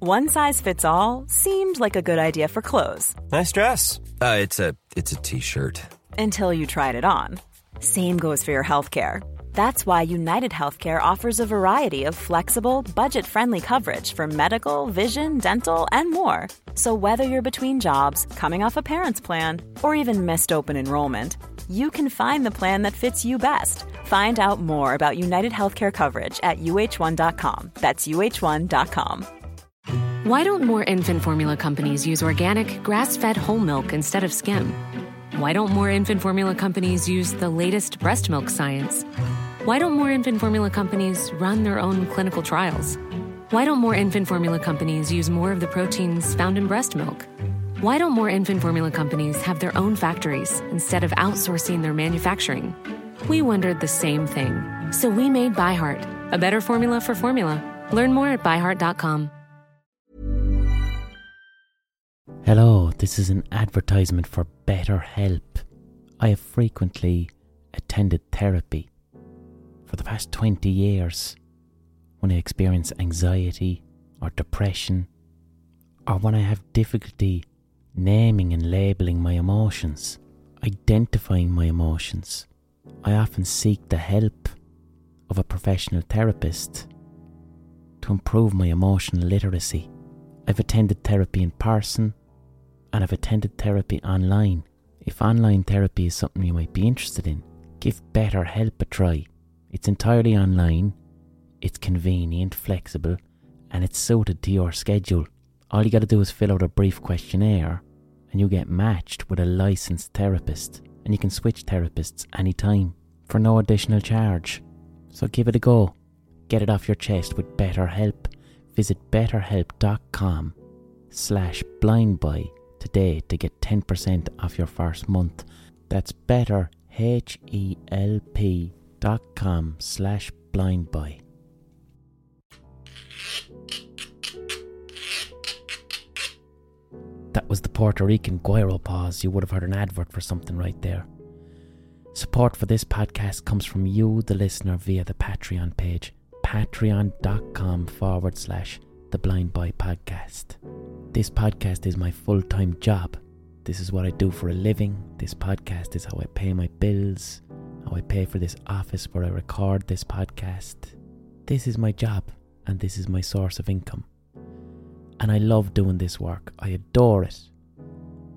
One size fits all seemed like a good idea for clothes. Nice dress. Uh, it's a it's a t-shirt. Until you tried it on. Same goes for your healthcare. That's why United Healthcare offers a variety of flexible, budget friendly coverage for medical, vision, dental, and more. So, whether you're between jobs, coming off a parent's plan, or even missed open enrollment, you can find the plan that fits you best. Find out more about United Healthcare coverage at uhone.com. That's uhone.com. Why don't more infant formula companies use organic, grass fed whole milk instead of skim? Why don't more infant formula companies use the latest breast milk science? Why don't more infant formula companies run their own clinical trials? Why don't more infant formula companies use more of the proteins found in breast milk? Why don't more infant formula companies have their own factories instead of outsourcing their manufacturing? We wondered the same thing. So we made ByHeart, a better formula for formula. Learn more at byheart.com. Hello, this is an advertisement for BetterHelp. I have frequently attended therapy for the past 20 years when I experience anxiety or depression or when I have difficulty naming and labeling my emotions, identifying my emotions. I often seek the help of a professional therapist to improve my emotional literacy. I've attended therapy in person and I've attended therapy online. If online therapy is something you might be interested in, give BetterHelp a try. It's entirely online, it's convenient, flexible, and it's suited to your schedule. All you gotta do is fill out a brief questionnaire and you get matched with a licensed therapist, and you can switch therapists anytime for no additional charge. So give it a go. Get it off your chest with BetterHelp. Visit betterhelp.com slash blindboy today to get 10% off your first month. That's better, H-E-L-P dot com slash blindboy. That was the Puerto Rican Guiro pause. You would have heard an advert for something right there. Support for this podcast comes from you, the listener, via the Patreon page, patreon.com forward slash the Blind Boy Podcast. This podcast is my full time job. This is what I do for a living. This podcast is how I pay my bills, how I pay for this office where I record this podcast. This is my job, and this is my source of income. And I love doing this work, I adore it.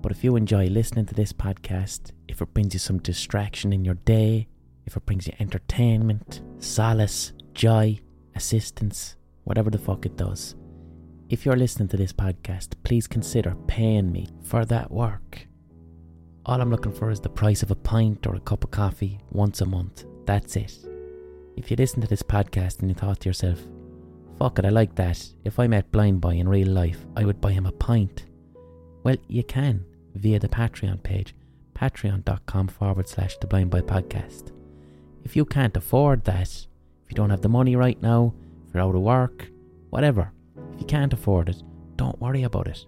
But if you enjoy listening to this podcast, if it brings you some distraction in your day, if it brings you entertainment, solace, joy, assistance, whatever the fuck it does, if you're listening to this podcast, please consider paying me for that work. All I'm looking for is the price of a pint or a cup of coffee once a month. That's it. If you listen to this podcast and you thought to yourself, fuck it, I like that. If I met Blind Boy in real life, I would buy him a pint. Well, you can via the Patreon page, patreon.com forward slash the Blind Boy Podcast. If you can't afford that, if you don't have the money right now, if you're out of work, whatever, if you can't afford it, don't worry about it.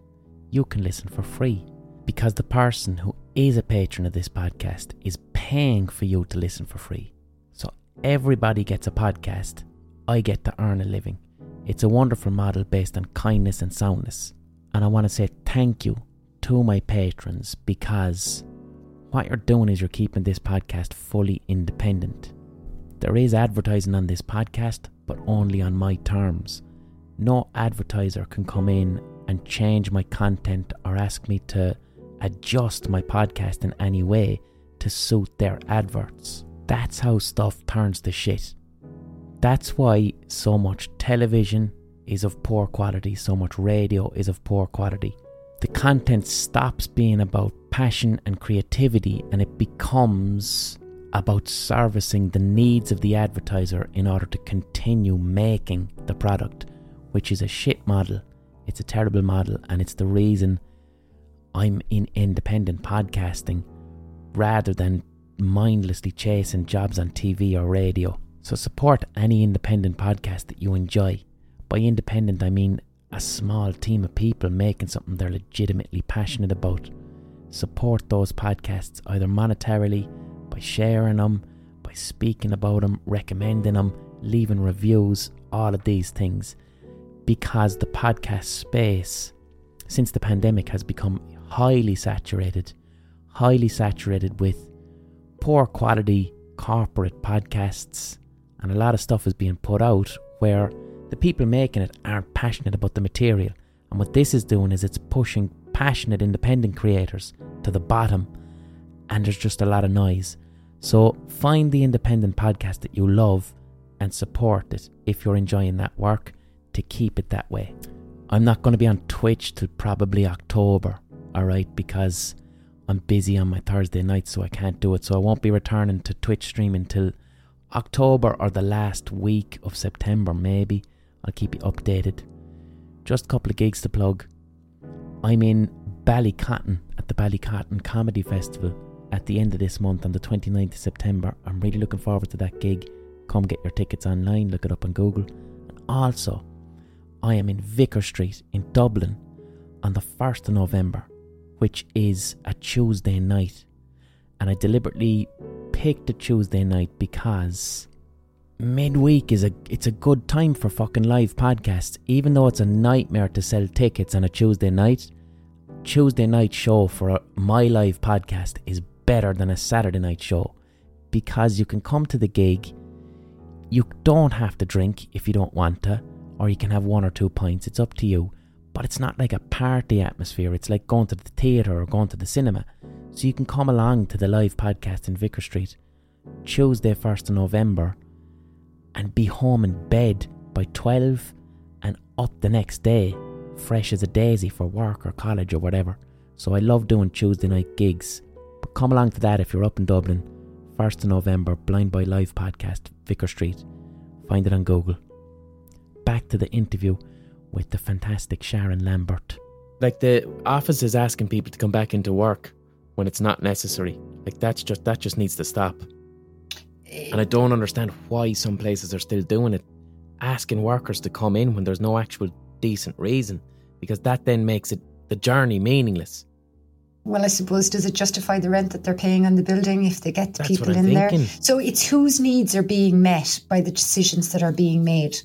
You can listen for free because the person who is a patron of this podcast is paying for you to listen for free. So everybody gets a podcast. I get to earn a living. It's a wonderful model based on kindness and soundness. And I want to say thank you to my patrons because what you're doing is you're keeping this podcast fully independent. There is advertising on this podcast, but only on my terms. No advertiser can come in and change my content or ask me to adjust my podcast in any way to suit their adverts. That's how stuff turns to shit. That's why so much television is of poor quality, so much radio is of poor quality. The content stops being about passion and creativity and it becomes about servicing the needs of the advertiser in order to continue making the product, which is a shit model. It's a terrible model, and it's the reason I'm in independent podcasting rather than mindlessly chasing jobs on TV or radio. So support any independent podcast that you enjoy. By independent, I mean a small team of people making something they're legitimately passionate about. Support those podcasts either monetarily, by sharing them, by speaking about them, recommending them, leaving reviews, all of these things. because the podcast space since the pandemic has become highly saturated, highly saturated with poor quality corporate podcasts, and a lot of stuff is being put out where the people making it aren't passionate about the material. And what this is doing is it's pushing passionate independent creators to the bottom, and there's just a lot of noise. So find the independent podcast that you love and support it if you're enjoying that work to keep it that way. I'm not going to be on Twitch till probably October, alright, because I'm busy on my Thursday night, so I can't do it. So I won't be returning to Twitch stream until October or the last week of September, maybe. I'll keep you updated. Just a couple of gigs to plug. I'm in Ballycotton at the Ballycotton Comedy Festival at the end of this month on the 29th of September. I'm really looking forward to that gig. Come get your tickets online, look it up on Google. And also, I am in Vicar Street in Dublin on the 1st of November, which is a Tuesday night. And I deliberately picked a Tuesday night because midweek is a it's a good time for fucking live podcasts. Even though it's a nightmare to sell tickets on a Tuesday night Tuesday night show for a, my live podcast is better than a Saturday night show. Because you can come to the gig you don't have to drink if you don't want to or you can have one or two pints. It's up to you but it's not like a party atmosphere it's like going to the theatre or going to the cinema so you can come along to the live podcast in Vicar Street Tuesday 1st of November and be home in bed by 12 and up the next day, fresh as a daisy for work or college or whatever. So I love doing Tuesday night gigs. But come along to that if you're up in Dublin. 1st of November, Blind Boy Live podcast, Vicar Street. Find it on Google. Back to the interview with the fantastic Sharon Lambert. Like the office is asking people to come back into work when it's not necessary. Like that's just that just needs to stop. And I don't understand why some places are still doing it, asking workers to come in when there's no actual decent reason, because that then makes it the journey meaningless. Well, I suppose does it justify the rent that they're paying on the building if they get That's people what I'm in there? So it's whose needs are being met by the decisions that are being made.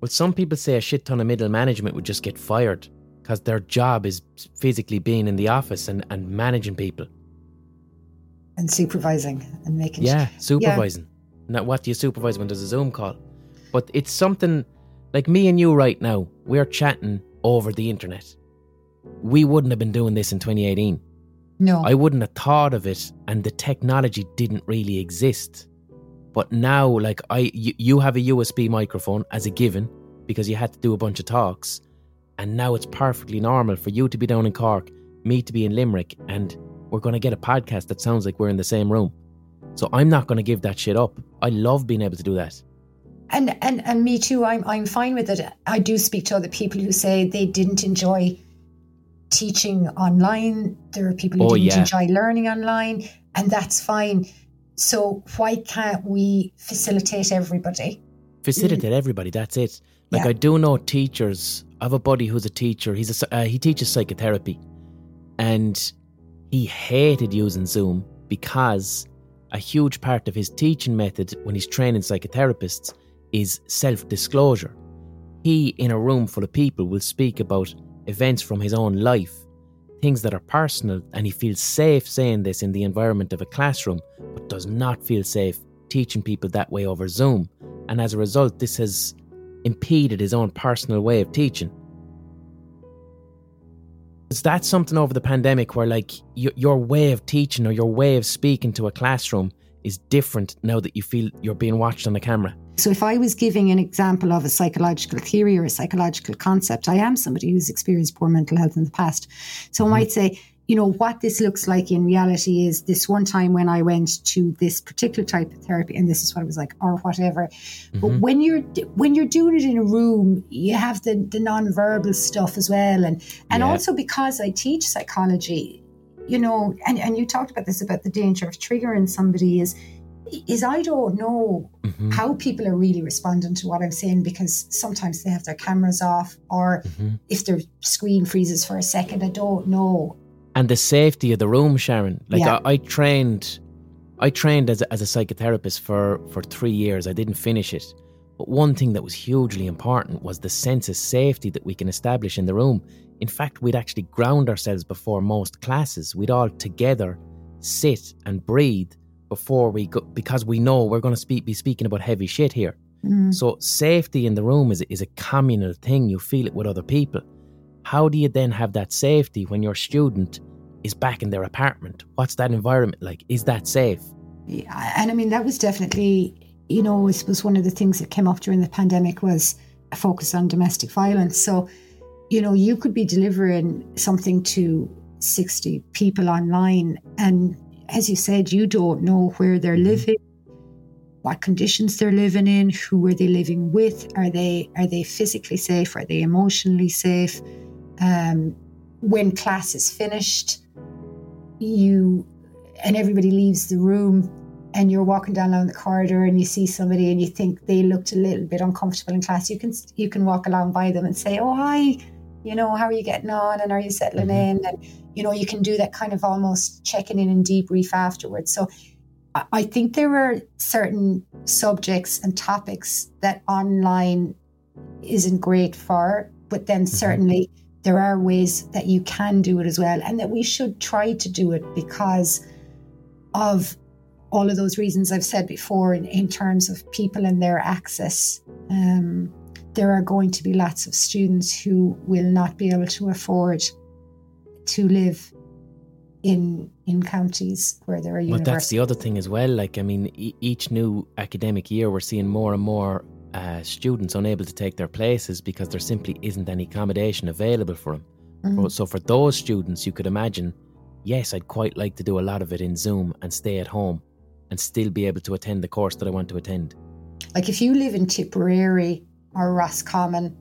Well, some people say a shit ton of middle management would just get fired because their job is physically being in the office and, and managing people. and supervising and making Yeah, supervising. Now, what do you supervise when there's a Zoom call? But it's something like me and you right now, we're chatting over the internet. We wouldn't have been doing this in 2018. no I wouldn't have thought of it, and the technology didn't really exist. But now, like I, you, you have a USB microphone as a given because you had to do a bunch of talks, and now it's perfectly normal for you to be down in Cork, me to be in Limerick, and we're going to get a podcast that sounds like we're in the same room. So I'm not going to give that shit up. I love being able to do that. and and and me too i'm i'm fine with it i do speak to other people who say they didn't enjoy teaching online there are people who Oh, didn't yeah. enjoy learning online and that's fine so why can't we facilitate everybody Facilitate everybody. That's it. Like Yeah. I do know teachers. I have a buddy who's a teacher. He's a uh, he teaches psychotherapy, and he hated using Zoom because a huge part of his teaching method when he's training psychotherapists is self-disclosure. He, in a room full of people, will speak about events from his own life, things that are personal, and he feels safe saying this in the environment of a classroom, but does not feel safe teaching people that way over Zoom. And as a result, this has impeded his own personal way of teaching. Is that something over the pandemic where, like, your, way of teaching or your way of speaking to a classroom is different now that you feel you're being watched on the camera? So, if I was giving an example of a psychological theory or a psychological concept, I am somebody who's experienced poor mental health in the past. So, I might mm-hmm. say, you know, what this looks like in reality is this one time when I went to this particular type of therapy, and this is what it was like, or whatever. But mm-hmm. when you're when you're doing it in a room, you have the the non-verbal stuff as well, and and Yeah. also because I teach psychology, you know, and and you talked about this about the danger of triggering somebody is is I don't know Mhm. how people are really responding to what I'm saying because sometimes they have their cameras off or Mhm. if their screen freezes for a second, I don't know. and the safety of the room, Sharon. Like Yeah. I, I trained, I trained as a, as a psychotherapist for for three years. I didn't finish it, But one thing that was hugely important was the sense of safety that we can establish in the room. In fact, we'd actually ground ourselves before most classes. We'd all together sit and breathe before we go because we know we're going to speak, be speaking about heavy shit here. Mm. So safety in the room is is a communal thing. You feel it with other people. How do you then have that safety when your student is back in their apartment? What's that environment like? Is that safe? Yeah, and I mean that was definitely, you know, I suppose one of the things that came up during the pandemic was a focus on domestic violence. So, you know, you could be delivering something to 60 people online and as you said, you don't know where they're living, what conditions they're living in, who are they living with, are they are they physically safe, are they emotionally safe? Um, when class is finished, you and everybody leaves the room and you're walking down along the corridor and you see somebody and you think they looked a little bit uncomfortable in class, you can you can walk along by them and say, "Oh hi, you know, how are you getting on and are you settling Mhm. in?" And you know, you can do that kind of almost checking in and debrief afterwards. So I- think there were certain subjects and topics that online isn't great for, but then certainly there are ways that you can do it as well, and that we should try to do it because of all of those reasons I've said before in, in terms of people and their access. Um, there are going to be lots of students who will not be able to afford to live in in counties where there are But universities. that's the other thing as well. Like, I mean, e- each new academic year, we're seeing more and more uh, students unable to take their places because there simply isn't any accommodation available for them. Mhm. So, for those students, you could imagine, yes, I'd quite like to do a lot of it in Zoom and stay at home and still be able to attend the course that I want to attend. Like if you live in Tipperary or Roscommon,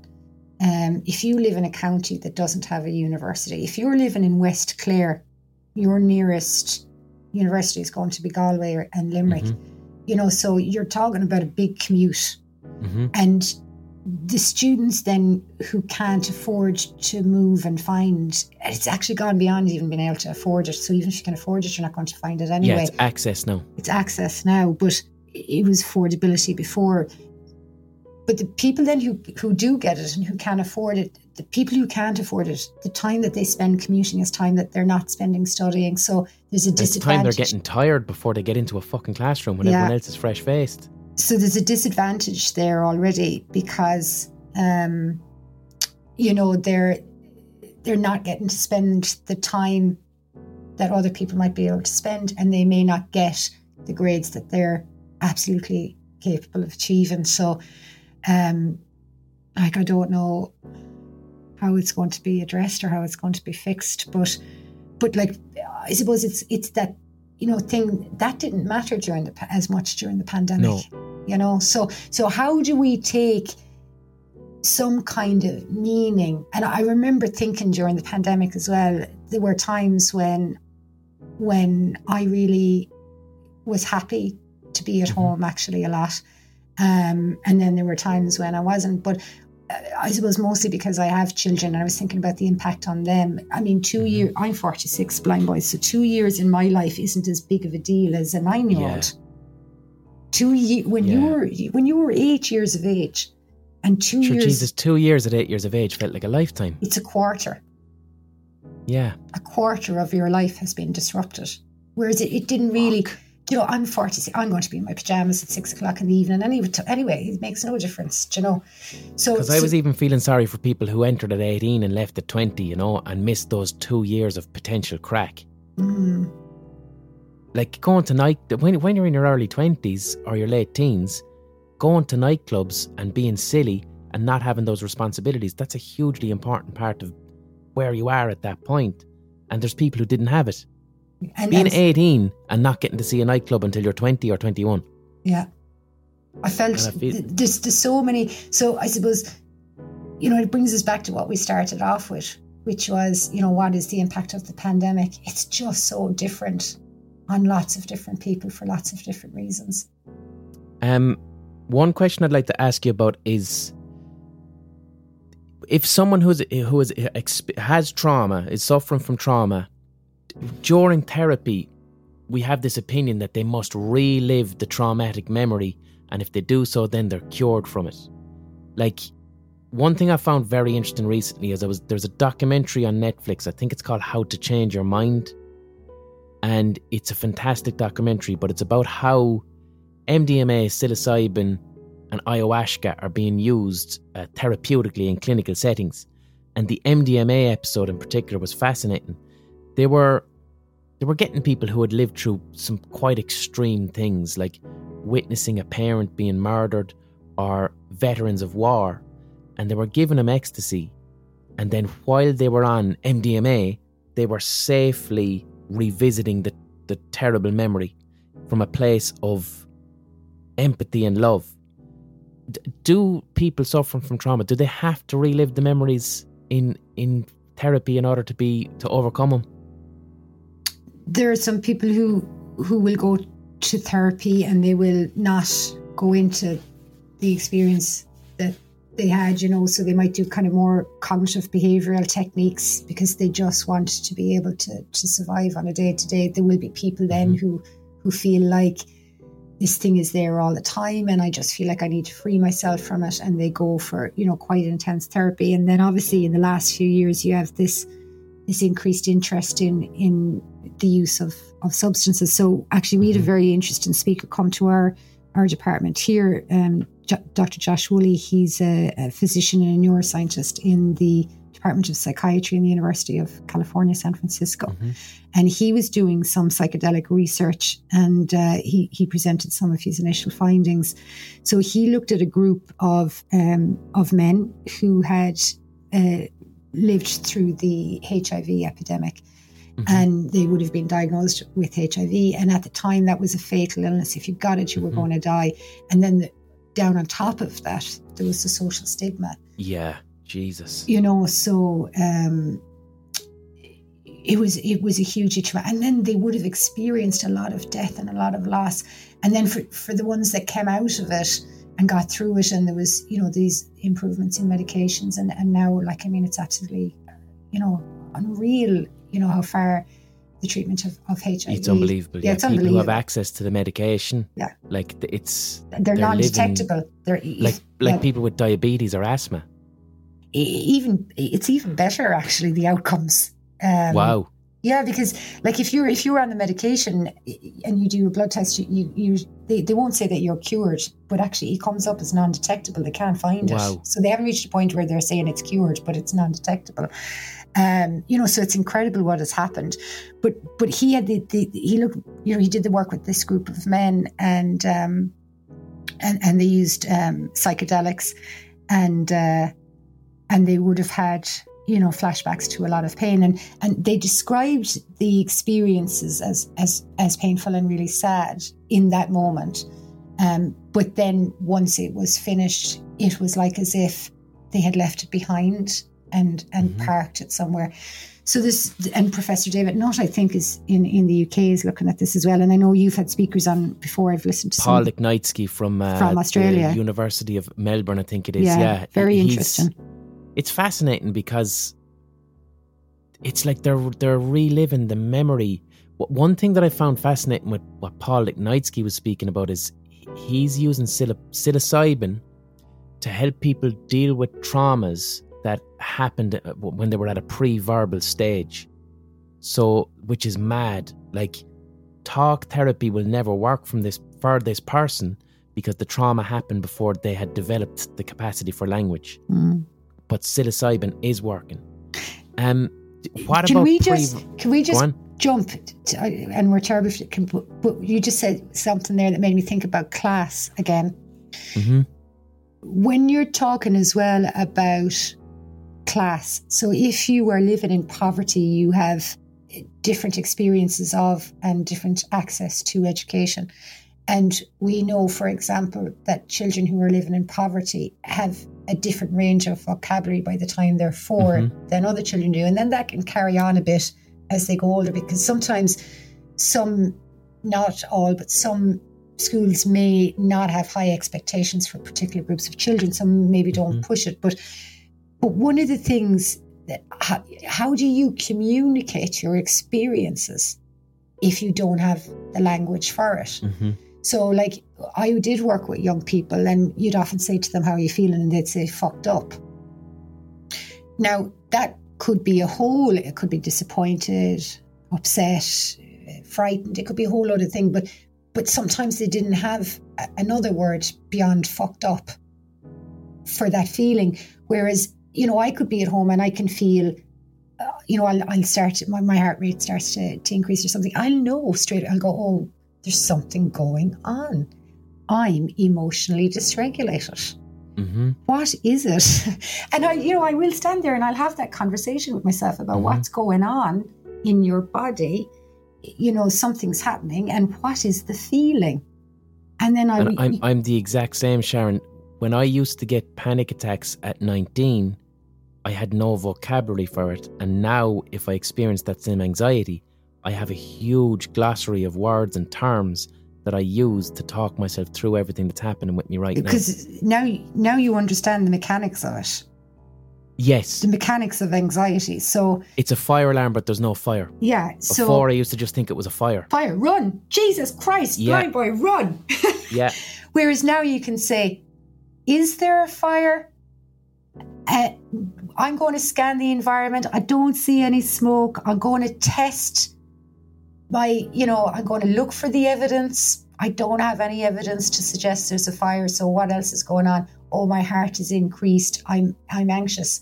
um, if you live in a county that doesn't have a university, if you're living in West Clare, your nearest university is going to be Galway and Limerick. Mhm. You know, so you're talking about a big commute. hmm And the students then who can't afford to move and find it's actually gone beyond even being able to afford it. So even if you can afford it, you're not going to find it anyway Yeah, it's access now. it's access now, but it was affordability before. But the people then who who do get it and who can afford it, the people who can't afford it, the time that they spend commuting is time that they're not spending studying. So there's a It's the time they're disadvantage. getting tired before they get into a fucking classroom when Yeah. everyone else is fresh faced. so there's a disadvantage there already because um, you know they're they're not getting to spend the time that other people might be able to spend, and they may not get the grades that they're absolutely capable of achieving. So, um, like I don't know how it's going to be addressed or how it's going to be fixed, but but like I suppose it's it's that you know thing that didn't matter during the as much during the pandemic No. you know so so how do we take some kind of meaning and i remember thinking during the pandemic as well there were times when when i really was happy to be at Mhm. home actually a lot um, and then there were times when i wasn't but uh, I suppose mostly because I have children and I was thinking about the impact on them. I mean, 2 Mhm. years, I'm 46 blind boys, so two years in my life isn't as big of a deal as a nine year old. Two ye- when you were when you were eight years of age, and two Sure, years, Jesus, two years at eight years of age felt like a lifetime. it's a quarter. Yeah. A quarter of your life has been disrupted. Whereas it, it didn't really. You know, I'm 46. I'm going to be in my pajamas at six o'clock in the evening. Anyway, anyway, it makes no difference. You know, so Because I so- was even feeling sorry for people who entered at 18 and left at 20, you know, and missed those two years of potential crack. Mm, Like going to night, when, when you're in your early 20s or your late teens, going to nightclubs and being silly and not having those responsibilities, that's a hugely important part of where you are at that point. And there's people who didn't have it. And, Being and- 18 and not getting to see a nightclub until you're 20 or 21. Yeah. I felt I feel- th- there's, there's so many. So I suppose, you know, it brings us back to what we started off with, which was, you know, what is the impact of the pandemic? It's just so different on lots of different people for lots of different reasons. Um, one question I'd like to ask you about is if someone who's who is has trauma is suffering from trauma during therapy, we have this opinion that they must relive the traumatic memory, and if they do so, then they're cured from it. Like, one thing I found very interesting recently is I was there's a documentary on Netflix. I think it's called How to Change Your Mind, and it's a fantastic documentary. But it's about how MDMA, psilocybin, and ayahuasca are being used uh, therapeutically in clinical settings. And the MDMA episode in particular was fascinating. They were they were getting people who had lived through some quite extreme things, like witnessing a parent being murdered or veterans of war, and they were giving them ecstasy. And then while they were on MDMA, they were safely revisiting the, the terrible memory from a place of empathy and love. Do people suffering from trauma do they have to relive the memories in in therapy in order to be to overcome them? There are some people who who will go to therapy and they will not go into the experience that they had, you know, so they might do kind of more cognitive behavioral techniques because they just want to be able to to survive on a day to day. There will be people then Mm-hmm. who who feel like this thing is there all the time and I just feel like I need to free myself from it and they go for, you know, quite intense therapy. And then obviously in the last few years you have this this increased interest in in the use of, of substances. So actually, we had a very interesting speaker come to our our department here. Um, Dr. Josh Woolley, he's a, a physician and a neuroscientist in the Department of Psychiatry in the University of California, San Francisco, and he was doing some psychedelic research, and uh, he he presented some of his initial findings. So he looked at a group of um, of men who had. Uh, lived through the HIV epidemic and they would have been diagnosed with HIV. And at the time, that was a fatal illness. If you got it, you were going to die. And then the, down on top of that, there was the social stigma, Yeah, Jesus. you know. So um, it was it was a huge issue. And then they would have experienced a lot of death and a lot of loss. And then for, for the ones that came out of it and got through it, and there was you know these improvements in medications, and and now like I mean, it's absolutely you know unreal. You know how far the treatment of, of HIV. It's unbelievable. Yeah, Yeah, it's people who have access to the medication. Yeah. like it's They're, living- non-detectable. They're like like yeah, people with diabetes or asthma. even it's even better actually the outcomes. Um, wow. Yeah, because like if you're if you're on the medication and you do a blood test, you you, you they, they won't say that you're cured, but actually it comes up as non-detectable. They can't find Wow. it, so they haven't reached a point where they're saying it's cured, but it's non-detectable. Um, you know, so it's incredible what has happened. But but he had the, the he looked you know he did the work with this group of men and um, and and they used um, psychedelics and uh, and they would have had you know flashbacks to a lot of pain. And and they described the experiences as as as painful and really sad in that moment. Um but then once it was finished it was like as if they had left it behind and and Mhm. parked it somewhere so this and professor david nutt i think is in in the uk is looking at this as well and i know you've had speakers on before i've listened to Paul Liknaitzky from uh, From Australia. the University of Melbourne, I think it is. Yeah, Yeah, very he's- interesting. It's fascinating because it's like they're they're reliving the memory. One thing that I found fascinating with what Paul Liknaitzky was speaking about is he's using psil- psilocybin to help people deal with traumas that happened uh, when they were at a pre-verbal stage. So, which is mad. Like, talk therapy will never work from this for this person because the trauma happened before they had developed the capacity for language. Mm. But psilocybin is working. Um, what can about we pre- just can we just jump to, and we're terrible can but, you just said something there that made me think about class again Mhm. when you're talking as well about class. So if you are living in poverty you have different experiences of and different access to education. And we know for example that children who are living in poverty have a different range of vocabulary by the time they're 4 mm-hmm. than other children do. And then that can carry on a bit as they go older because sometimes some not all but some schools may not have high expectations for particular groups of children. Some maybe don't mm-hmm. push it but but one of the things that how, how do you communicate your experiences if you don't have the language for it. Mm-hmm. So, like, I did work with young people, and you'd often say to them, How are you feeling? And they'd say, Fucked up. Now, that could be a whole, it could be disappointed, upset, frightened, it could be a whole other thing, but but sometimes they didn't have a- another word beyond fucked up for that feeling. Whereas, you know, I could be at home and I can feel, uh, you know, I'll, I'll start, my, my heart rate starts to, to increase or something. I'll know straight, I'll go, oh, there's something going on. I'm emotionally dysregulated. Mm-hmm. What is it? And I, you know, I will stand there and I'll have that conversation with myself about Mhm. what's going on in your body. You know, something's happening, and what is the feeling? And then I, I'm, I'm the exact same, Sharon. When I used to get panic attacks at 19, I had no vocabulary for it. And now, if I experience that same anxiety, I have a huge glossary of words and terms that I use to talk myself through everything that's happening with me right now. because now, now you understand the mechanics of it, Yes, the mechanics of anxiety. So it's a fire alarm, but there's no fire. yeah, so Before, I used to just think it was a fire. fire, run, Jesus Christ, Yeah. blind boy, run. Yeah, Whereas now you can say, is there a fire? Uh, I'm going to scan the environment. I don't see any smoke. I'm going to test my, you know, I'm going to look for the evidence. I don't have any evidence to suggest there's a fire. So what else is going on? Oh, my heart is increased. I'm I'm anxious.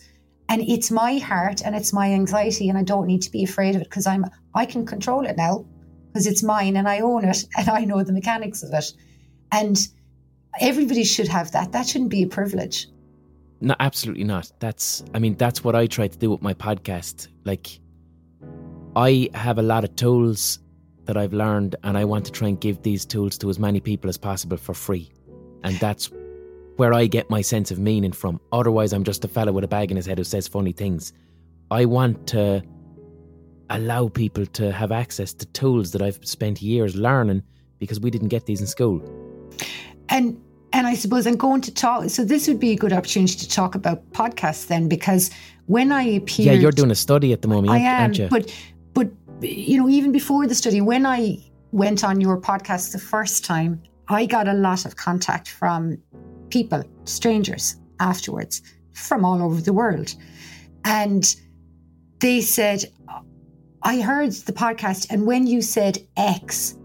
And it's my heart and it's my anxiety and I don't need to be afraid of it because I'm I can control it now because it's mine and I own it and I know the mechanics of it. And everybody should have that. That shouldn't be a privilege. No, absolutely not. That's, I mean, that's what I try to do with my podcast. Like, I have a lot of tools that I've learned, and I want to try and give these tools to as many people as possible for free. And that's where I get my sense of meaning from. Otherwise, I'm just a fellow with a bag in his head who says funny things. I want to allow people to have access to tools that I've spent years learning because we didn't get these in school. And and I suppose I'm going to talk. So this would be a good opportunity to talk about podcasts then, because when I appeared, Yeah, you're doing a study at the moment, I am, aren't you? but but you know, even before the study, when I went on your podcast the first time, I got a lot of contact from people, strangers, afterwards, from all over the world, and they said, "I heard the podcast, and when you said X,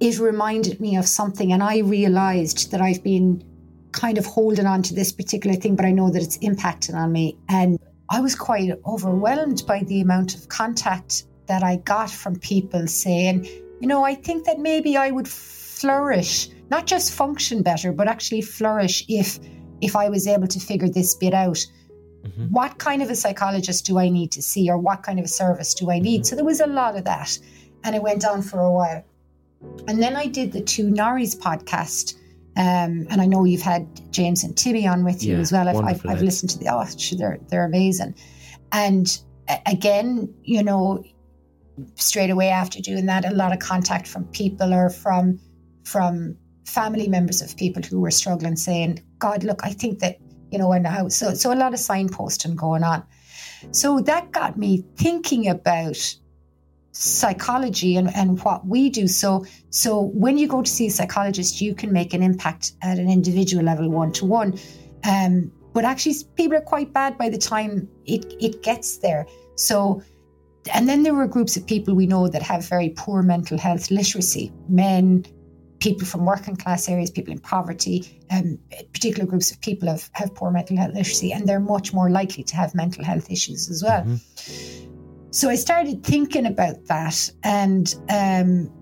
it reminded me of something, and I realized that I've been." kind of holding on to this particular thing, but I know that it's impacting on me. And I was quite overwhelmed by the amount of contact that I got from people saying, you know, I think that maybe I would flourish, not just function better, but actually flourish if if I was able to figure this bit out. Mhm. What kind of a psychologist do I need to see, or what kind of a service do I need? So there was a lot of that, and it went on for a while. And then I did the Two Norries podcast. Um, and I know you've had James and Timmy on with you Yeah, as well. I've, I've, I've listened to the, oh, they're, they're amazing. And again, you know, straight away after doing that, a lot of contact from people or from, from family members of people who were struggling saying, God, look, I think that, you know, and how, so, so a lot of signposting going on. So that got me thinking about psychology and, and what we do. So so when you go to see a psychologist, you can make an impact at an individual level, one to one. But actually, people are quite bad by the time it it gets there. So, and then there were groups of people we know that have very poor mental health literacy, men. People from working class areas, people in poverty, um, particular groups of people have, have poor mental health literacy, and they're much more likely to have mental health issues as well. So I started thinking about that, and um,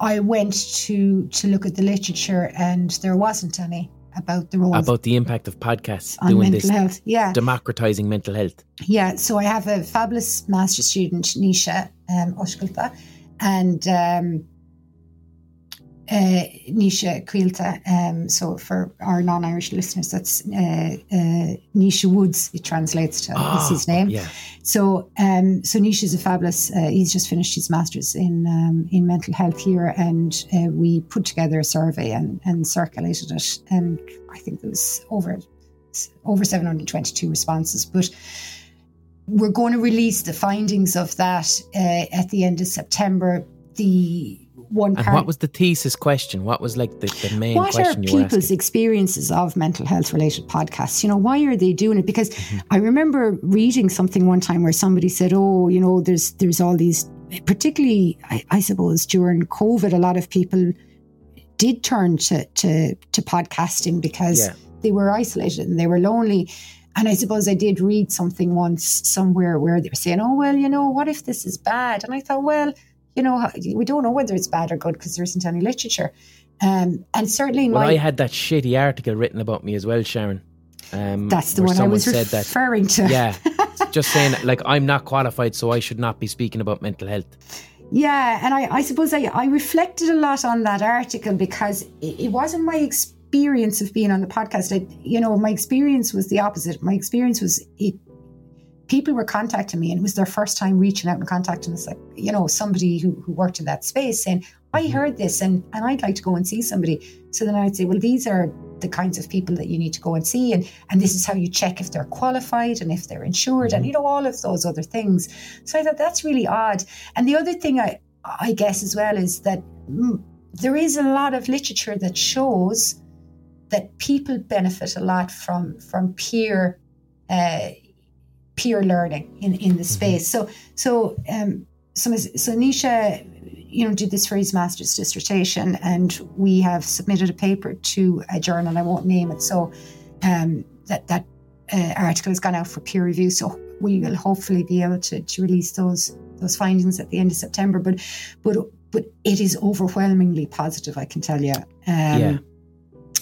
I went to to look at the literature, and there wasn't any about the role About the impact of podcasts on doing mental this, health. Yeah, democratizing mental health. yeah. So I have a fabulous master student, Nisha um, Oshkulpa, and um, uh, Nisha Quilta. Um, so for our non-Irish listeners, that's uh, uh, Nisha Woods. It translates to is his name. Yeah. So, um, so Nish is a fabulous. Uh, he's just finished his masters in um, in mental health here, and uh, we put together a survey and, and circulated it, and I think there was over over seven hundred twenty two responses. But we're going to release the findings of that uh, at the end of September. the one And what was the thesis question? What was like the, the main what are question you were people's asking? experiences of mental health related podcasts? You know, why are they doing it? Because Mm-hmm. I remember reading something one time where somebody said, "Oh, you know, there's there's all these, particularly, I, I suppose during COVID, a lot of people did turn to to, to podcasting because Yeah. they were isolated and they were lonely." And I suppose I did read something once somewhere where they were saying, "Oh, well, you know, what if this is bad?" And I thought, well. You know, we don't know whether it's bad or good because there isn't any literature. Um, and certainly, Well, my I had that shitty article written about me as well, Sharon. Um, That's the one I was said that. referring to. Yeah, just saying like I'm not qualified, so I should not be speaking about mental health. Yeah, and I, I suppose I, I reflected a lot on that article because it, it wasn't my experience of being on the podcast. I, you know, my experience was the opposite. My experience was it. People were contacting me, and it was their first time reaching out and contacting us, like you know, somebody who, who worked in that space, saying, "I heard this, and and I'd like to go and see somebody." So then I'd say, "Well, these are the kinds of people that you need to go and see, and and this is how you check if they're qualified and if they're insured, and you know all of those other things." So I thought that's really odd. And the other thing I I guess as well is that mm, there is a lot of literature that shows that people benefit a lot from from peer uh, peer learning in, in the space. So so um so so Nisha, you know, did this for his master's dissertation, and we have submitted a paper to a journal. I won't name it. So um, that that uh, article has gone out for peer review. So we will hopefully be able to, to release those those findings at the end of September. But but but it is overwhelmingly positive. I can tell you. Um, Yeah.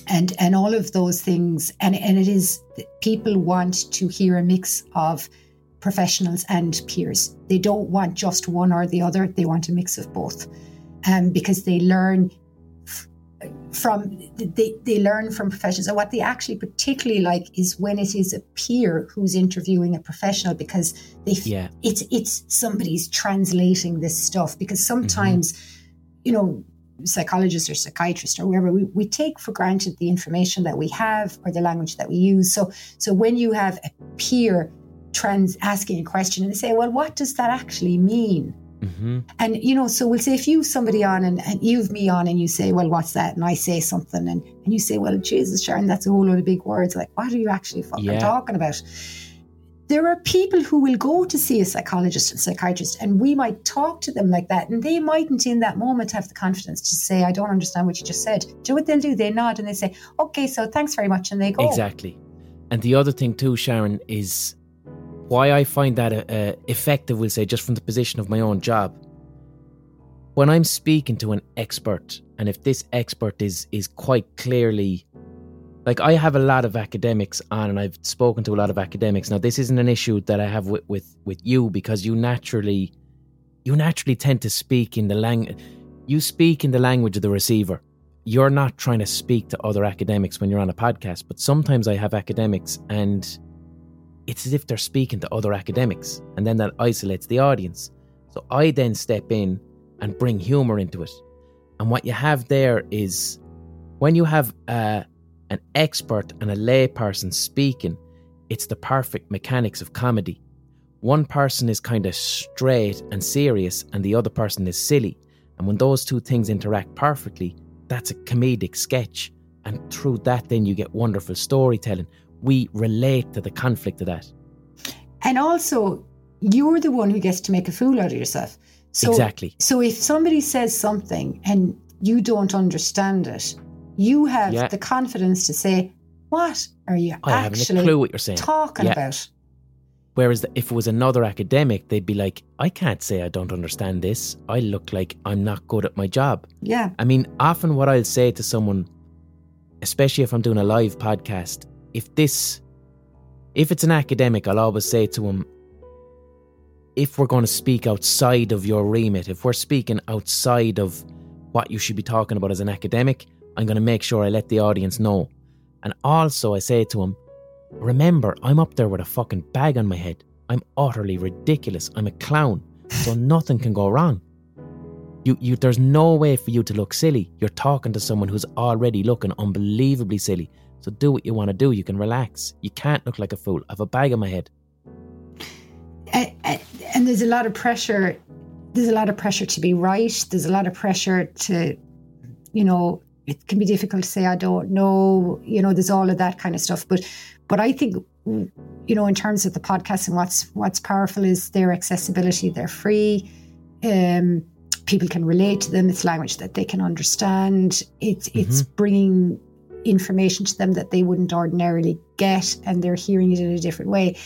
And and all of those things, and and it is people want to hear a mix of professionals and peers. They don't want just one or the other. They want a mix of both, um, because they learn f- from they, they learn from professionals. And what they actually particularly like is when it is a peer who's interviewing a professional because they f- Yeah. it's it's somebody's translating this stuff because sometimes you know psychologists or psychiatrists or whoever we, we take for granted the information that we have or the language that we use. So so when you have a peer trans asking a question and they say well what does that actually mean? Hmm and you know so we'll say if you've somebody on and, and you've me on and you say well what's that and i say something and, and you say well jesus sharon that's a whole lot of big words. Like what are you actually fucking Yeah. talking about there are people who will go to see a psychologist and psychiatrist and we might talk to them like that and they mightn't in that moment have the confidence to say i don't understand what you just said do you know what they'll do they nod and they say okay so thanks very much and they go Exactly. And the other thing too, Sharon, is why I find that uh, uh, effective. We'll say just from the position of my own job. When I'm speaking to an expert, and if this expert is is quite clearly, like I have a lot of academics on, and I've spoken to a lot of academics. Now, this isn't an issue that I have with with, with you because you naturally, you naturally tend to speak in the language. You speak in the language of the receiver you're not trying to speak to other academics when you're on a podcast, but sometimes I have academics and it's as if they're speaking to other academics, and then that isolates the audience. So I then step in and bring humor into it. And what you have there is when you have uh, an expert and a layperson speaking, it's the perfect mechanics of comedy. One person is kind of straight and serious, and the other person is silly. And when those two things interact perfectly, that's a comedic sketch. And through that, then you get wonderful storytelling. We relate to the conflict of that. and also you're the one who gets to make a fool out of yourself so Exactly. So if somebody says something and you don't understand it, you have Yeah. the confidence to say, "What are you I actually clue what you're saying. talking Yeah. about?" Whereas if it was another academic, they'd be like, I can't say I don't understand this. I look like I'm not good at my job. Yeah, I mean, often what I'll say to someone, especially if I'm doing a live podcast, if this, if it's an academic, I'll always say to him, if we're going to speak outside of your remit, if we're speaking outside of what you should be talking about as an academic, I'm going to make sure I let the audience know. And also, I say to him, remember, I'm up there with a fucking bag on my head. I'm utterly ridiculous. I'm a clown. So nothing can go wrong. You, you, there's no way for you to look silly. You're talking to someone who's already looking unbelievably silly. So do what you want to do. You can relax. You can't look like a fool. I have a bag on my head. And there's a lot of pressure there's a lot of pressure to be right. There's a lot of pressure to, you know, it can be difficult to say I don't know. You know, there's all of that kind of stuff. But, but I think, you know, in terms of the podcast and what's what's powerful is their accessibility. They're free. Um, people can relate to them. It's language that they can understand. It's mm-hmm. it's bringing information to them that they wouldn't ordinarily get, and they're hearing it in a different way.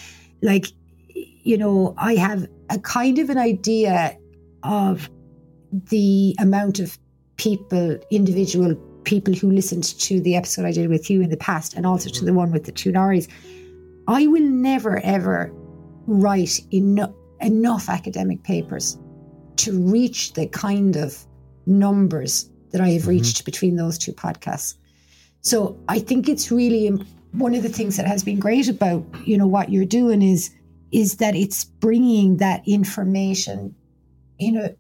Like, you know, I have a kind of an idea of the amount of people, individual people who listened to the episode I did with you in the past, and also to the one with the two Norries. I will never ever write eno- enough academic papers to reach the kind of numbers that I have mm-hmm. reached between those two podcasts. So I think it's really one of the things that has been great about you know what you're doing is is that it's bringing that information you know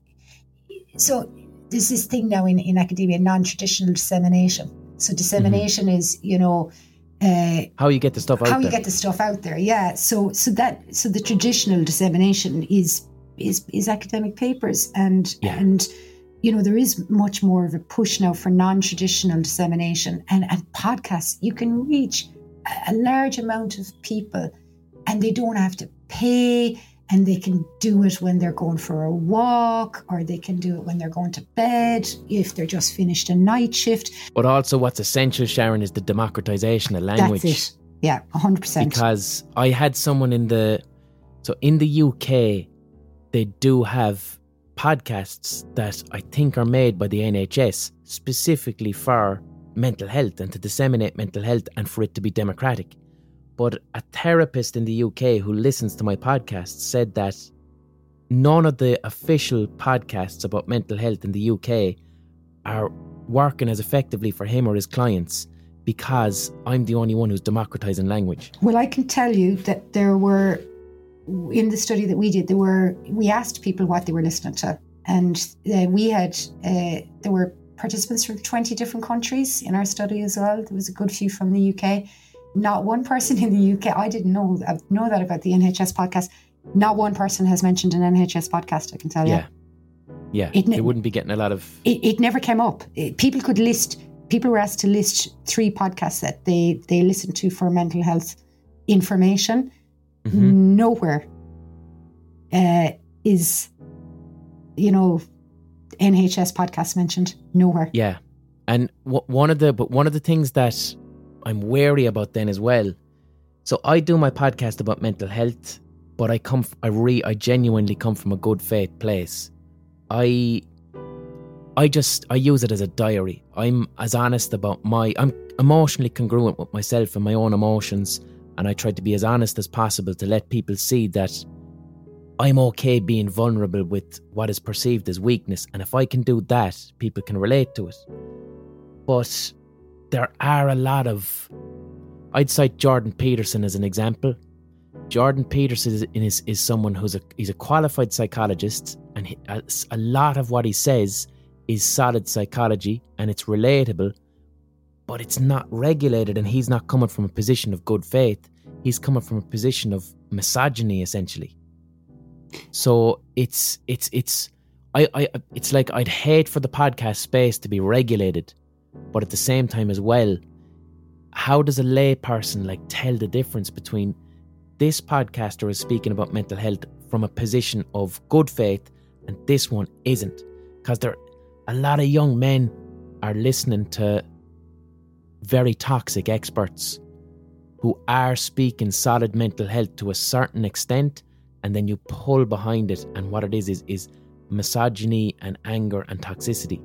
so there's this thing now in, in academia non-traditional dissemination so dissemination mm-hmm. is you know uh, how you get the stuff out how there. you get the stuff out there yeah so so that so the traditional dissemination is is is academic papers and yeah. and you know there is much more of a push now for non-traditional dissemination and and podcasts you can reach a, a large amount of people and they don't have to pay and they can do it when they're going for a walk or they can do it when they're going to bed if they're just finished a night shift. But also, what's essential, Sharon, is the democratization of language. That's it. Yeah, 100%. Because I had someone in the. So in the UK, they do have podcasts that I think are made by the NHS specifically for mental health and to disseminate mental health and for it to be democratic. But a therapist in the UK who listens to my podcast said that none of the official podcasts about mental health in the UK are working as effectively for him or his clients because I'm the only one who's democratizing language. Well, I can tell you that there were in the study that we did, there were we asked people what they were listening to, and uh, we had uh, there were participants from 20 different countries in our study as well. There was a good few from the UK, not one person in the UK. I didn't know I know that about the NHS podcast. Not one person has mentioned an NHS podcast. I can tell you. Yeah, yeah. It, they wouldn't be getting a lot of. It, it never came up. It, people could list. People were asked to list three podcasts that they they listen to for mental health information. Mm-hmm. Nowhere uh, is, you know, NHS podcast mentioned. Nowhere. Yeah, and w- one of the but one of the things that I'm wary about then as well. So I do my podcast about mental health, but I come, I re, I genuinely come from a good faith place. I, I just, I use it as a diary. I'm as honest about my, I'm emotionally congruent with myself and my own emotions, and I try to be as honest as possible to let people see that I'm okay being vulnerable with what is perceived as weakness, and if I can do that, people can relate to it. But there are a lot of. I'd cite Jordan Peterson as an example. Jordan Peterson is, is, is someone who's a he's a qualified psychologist, and he, a, a lot of what he says is solid psychology and it's relatable, but it's not regulated, and he's not coming from a position of good faith. He's coming from a position of misogyny, essentially. So it's it's it's I, I it's like I'd hate for the podcast space to be regulated but at the same time as well, how does a lay person like tell the difference between this podcaster is speaking about mental health from a position of good faith and this one isn't? Because there a lot of young men are listening to very toxic experts who are speaking solid mental health to a certain extent and then you pull behind it and what it is is is misogyny and anger and toxicity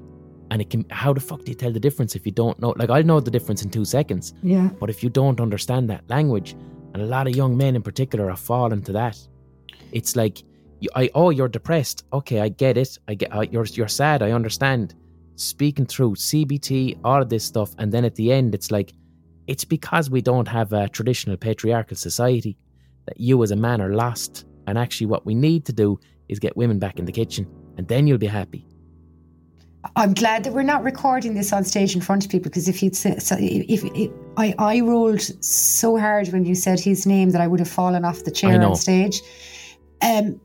and it can how the fuck do you tell the difference if you don't know? Like i know the difference in two seconds. Yeah. But if you don't understand that language and a lot of young men in particular are falling to that it's like you, I oh you're depressed. Okay I get it. I get uh, you're you're sad. I understand. Speaking through CBT all of this stuff and then at the end it's like it's because we don't have a traditional patriarchal society that you as a man are lost and actually what we need to do is get women back in the kitchen and then you'll be happy I'm glad that we're not recording this on stage in front of people because if you'd say, so if, if, I, I rolled so hard when you said his name that I would have fallen off the chair on stage. Um,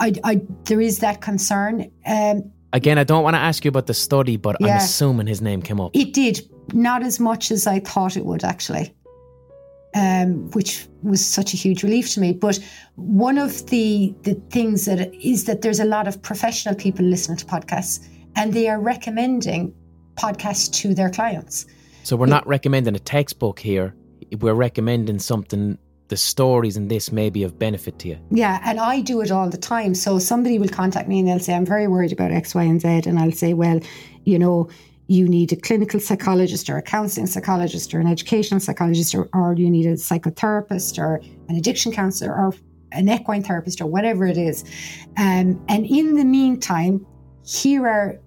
I, I, there is that concern. Um, Again, I don't want to ask you about the study, but I'm assuming his name came up. it did not as much as I thought it would actually, um, which was such a huge relief to me. But one of the the things that is that there's a lot of professional people listening to podcasts, and they are recommending podcasts to their clients. So we're not recommending a textbook here. We're recommending something. The stories in this may be of benefit to you. Yeah, and I do it all the time. So somebody will contact me and they'll say, I'm very worried about X, Y, and Z. And I'll say, well, you know, you need a clinical psychologist or a counseling psychologist or an educational psychologist or, or you need a psychotherapist or an addiction counselor or an equine therapist or whatever it is. Um, and in the meantime, here are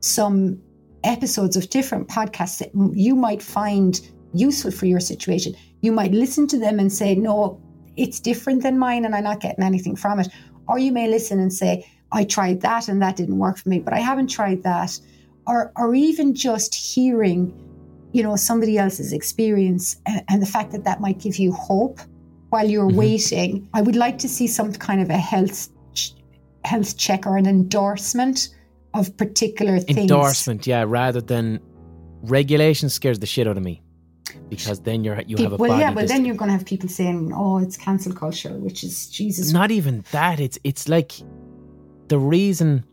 some episodes of different podcasts that you might find useful for your situation. You might listen to them and say, no, it's different than mine and I'm not getting anything from it. Or you may listen and say, I tried that and that didn't work for me, but I haven't tried that. Or, or even just hearing, you know, somebody else's experience and, and the fact that that might give you hope while you're Mhm. waiting. I would like to see some kind of a health health check or an endorsement of particular things. Endorsement, yeah, rather than regulation scares the shit out of me because then you're you have a well, yeah, but that's- then you're going to have people saying, "Oh, it's cancel culture," which is Jesus. not even that. It's it's like the reason,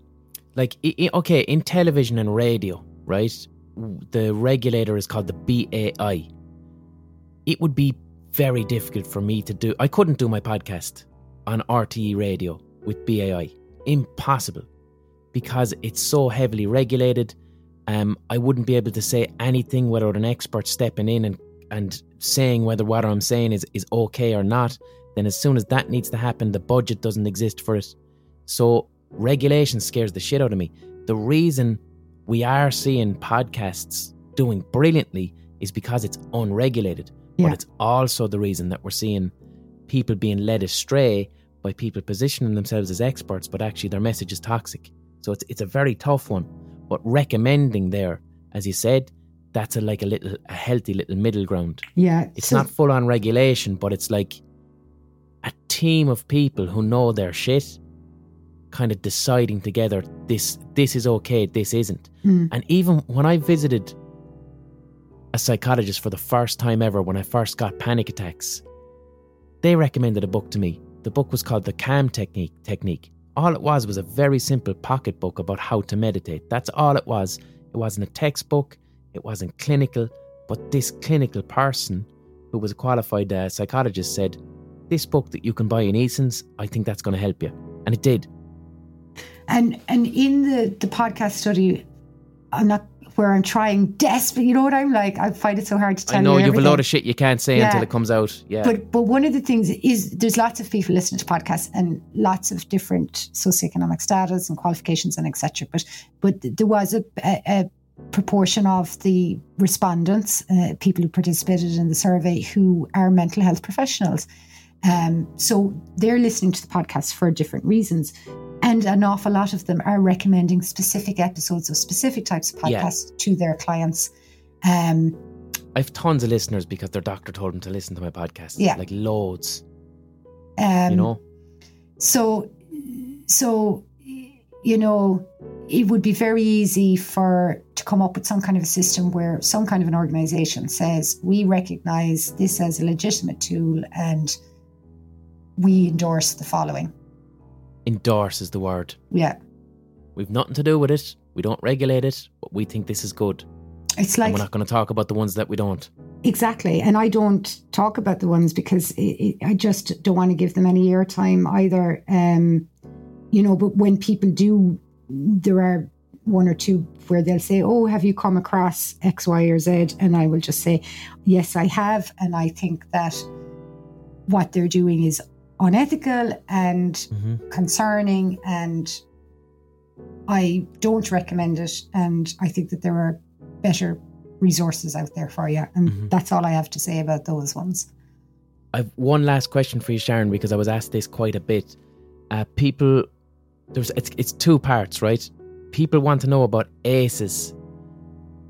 like i i okay, in television and radio, right? The regulator is called the BAI. It would be very difficult for me to do. I couldn't do my podcast on RTE radio with BAI. Impossible, because it's so heavily regulated. Um, I wouldn't be able to say anything without an expert stepping in and and saying whether what I'm saying is is okay or not then as soon as that needs to happen, the budget doesn't exist for it. So regulation scares the shit out of me. The reason we are seeing podcasts doing brilliantly is because it's unregulated. Yeah. But it's also the reason that we're seeing people being led astray by people positioning themselves as experts, but actually their message is toxic. So it's it's a very tough one. But recommending there, as you said, that's a, like a little a healthy little middle ground. yeah, It's so- not full on regulation, but it's like a team of people who know their shit kind of deciding together this this is okay, this isn't. Mm. And even when I visited a psychologist for the first time ever when I first got panic attacks, they recommended a book to me. The book was called The Calm Technique Technique. All it was was a very simple pocketbook about how to meditate. That's all it was. It wasn't a textbook, it wasn't clinical, but this clinical person who was a qualified uh, psychologist said, This book that you can buy in Eason's, I think that's going to help you. And it did. And and in the the podcast study, I'm not where I'm trying desperate. You know what I'm like? I find it so hard to tell I know you you have a lot of shit you can't say Yeah. until it comes out. Yeah. But but one of the things is there's lots of people listening to podcasts and lots of different socioeconomic status and qualifications and etc. But but there was a, a, a proportion of the respondents, uh, people who participated in the survey, who are mental health professionals. Um, so they're listening to the podcast for different reasons. And an awful lot of them are recommending specific episodes of specific types of Yeah. podcasts to their clients. Um, I have tons of listeners because their doctor told them to listen to my podcast. Yeah. Like loads. um, you know? So, so you know, it would be very easy for to come up with some kind of a system where some kind of an organization says we recognize this as a legitimate tool and we endorse the following. Endorse is the word. Yeah, We've nothing to do with it. We don't regulate it, but we think this is good. it's and like we're not going to talk about the ones that we don't. Exactly. And I don't talk about the ones because it, it, I just don't want to give them any airtime either. Um, you know, but when people do, there are one or two where they'll say, Oh, have you come across X, Y, or Z? And I will just say, Yes, I have. And I think that what they're doing is unethical and Mm-hmm. concerning and I don't recommend it and I think that there are better resources out there for you and Mhm. that's all I have to say about those ones. I've one last question for you, Sharon, because I was asked this quite a bit. Uh, people, there's it's it's two parts, right? People want to know about ACEs.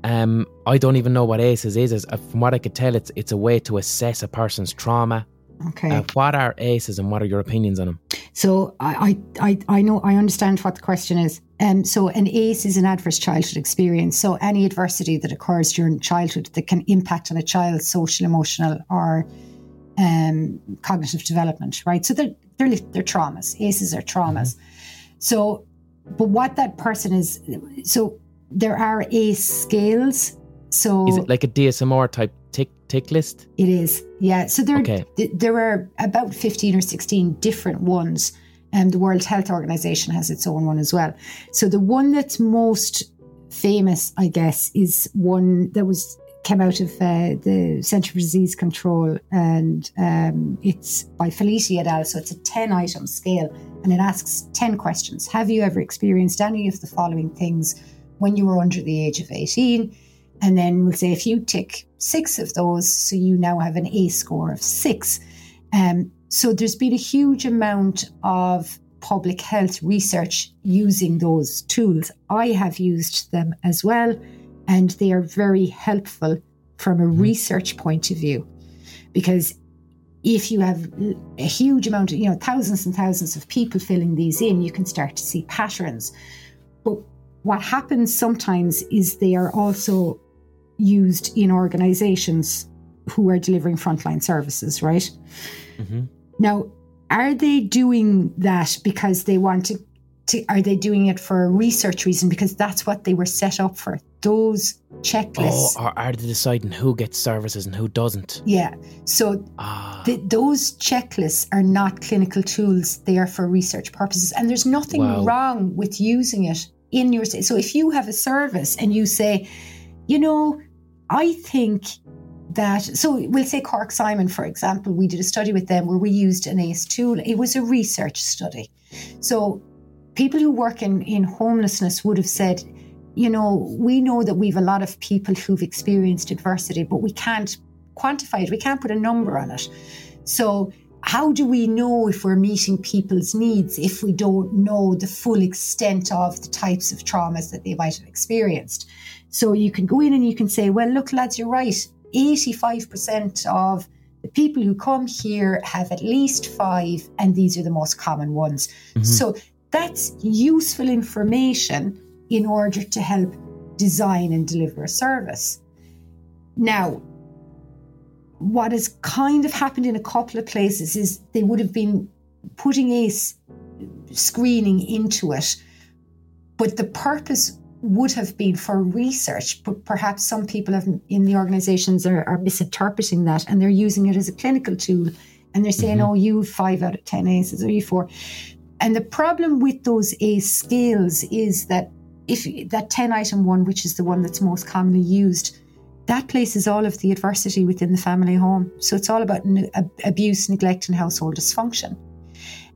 Um, I don't even know what ACEs is. As, uh, from what I could tell, it's it's a way to assess a person's trauma Okay. Uh, what are ACEs and what are your opinions on them? So I, I, I- know I understand what the question is. Um, so an ACE is an adverse childhood experience. So any adversity that occurs during childhood that can impact on a child's social, emotional, or um, cognitive development, right? So they're they're, they're traumas. ACEs are traumas. So, but what that person is, so there are ACE scales. So Is it like a DSMR type tick list? it is, yeah. So there, Okay. th- there are about fifteen or sixteen different ones, and the World Health Organization has its own one as well. So the one that's most famous, I guess, is one that was came out of uh, the Centre for Disease Control, and um, it's by Felitti et al. So it's a ten-item scale, and it asks ten questions. Have you ever experienced any of the following things when you were under the age of eighteen? And then we'll say if you tick six of those, so you now have an A score of six. Um, so there's been a huge amount of public health research using those tools. I have used them as well, and they are very helpful from a research point of view because if you have a huge amount of, you know, thousands and thousands of people filling these in, you can start to see patterns. But what happens sometimes is they are also used in organizations who are delivering frontline services, right? Now, are they doing that because they want to, to? Are they doing it for a research reason? Because that's what they were set up for. Those Oh, checklists. or are they deciding who gets services and who doesn't? yeah. So Ah, th- those checklists are not clinical tools. They are for research purposes. And there's nothing Wow. wrong with using it in your. So if you have a service and you say, you know, I think that. So we'll say Cork Simon, for example, we did a study with them where we used an ACE tool. It was a research study. So people who work in, in homelessness would have said, you know, we know that we've a lot of people who've experienced adversity, but we can't quantify it. We can't put a number on it. So, how do we know if we're meeting people's needs if we don't know the full extent of the types of traumas that they might have experienced? So, you can go in and you can say, well, look, lads, you're right. 85% of the people who come here have at least five, and these are the most common ones. Mm-hmm. So, that's useful information in order to help design and deliver a service. Now, what has kind of happened in a couple of places is they would have been putting a screening into it, but the purpose would have been for research, but perhaps some people have, in the organizations are, are misinterpreting that and they're using it as a clinical tool and they're saying, mm-hmm. oh, you have five out of 10 ACEs or you four. And the problem with those ACE scales is that if that 10 item one, which is the one that's most commonly used, that places all of the adversity within the family home. So it's all about n- abuse, neglect, and household dysfunction.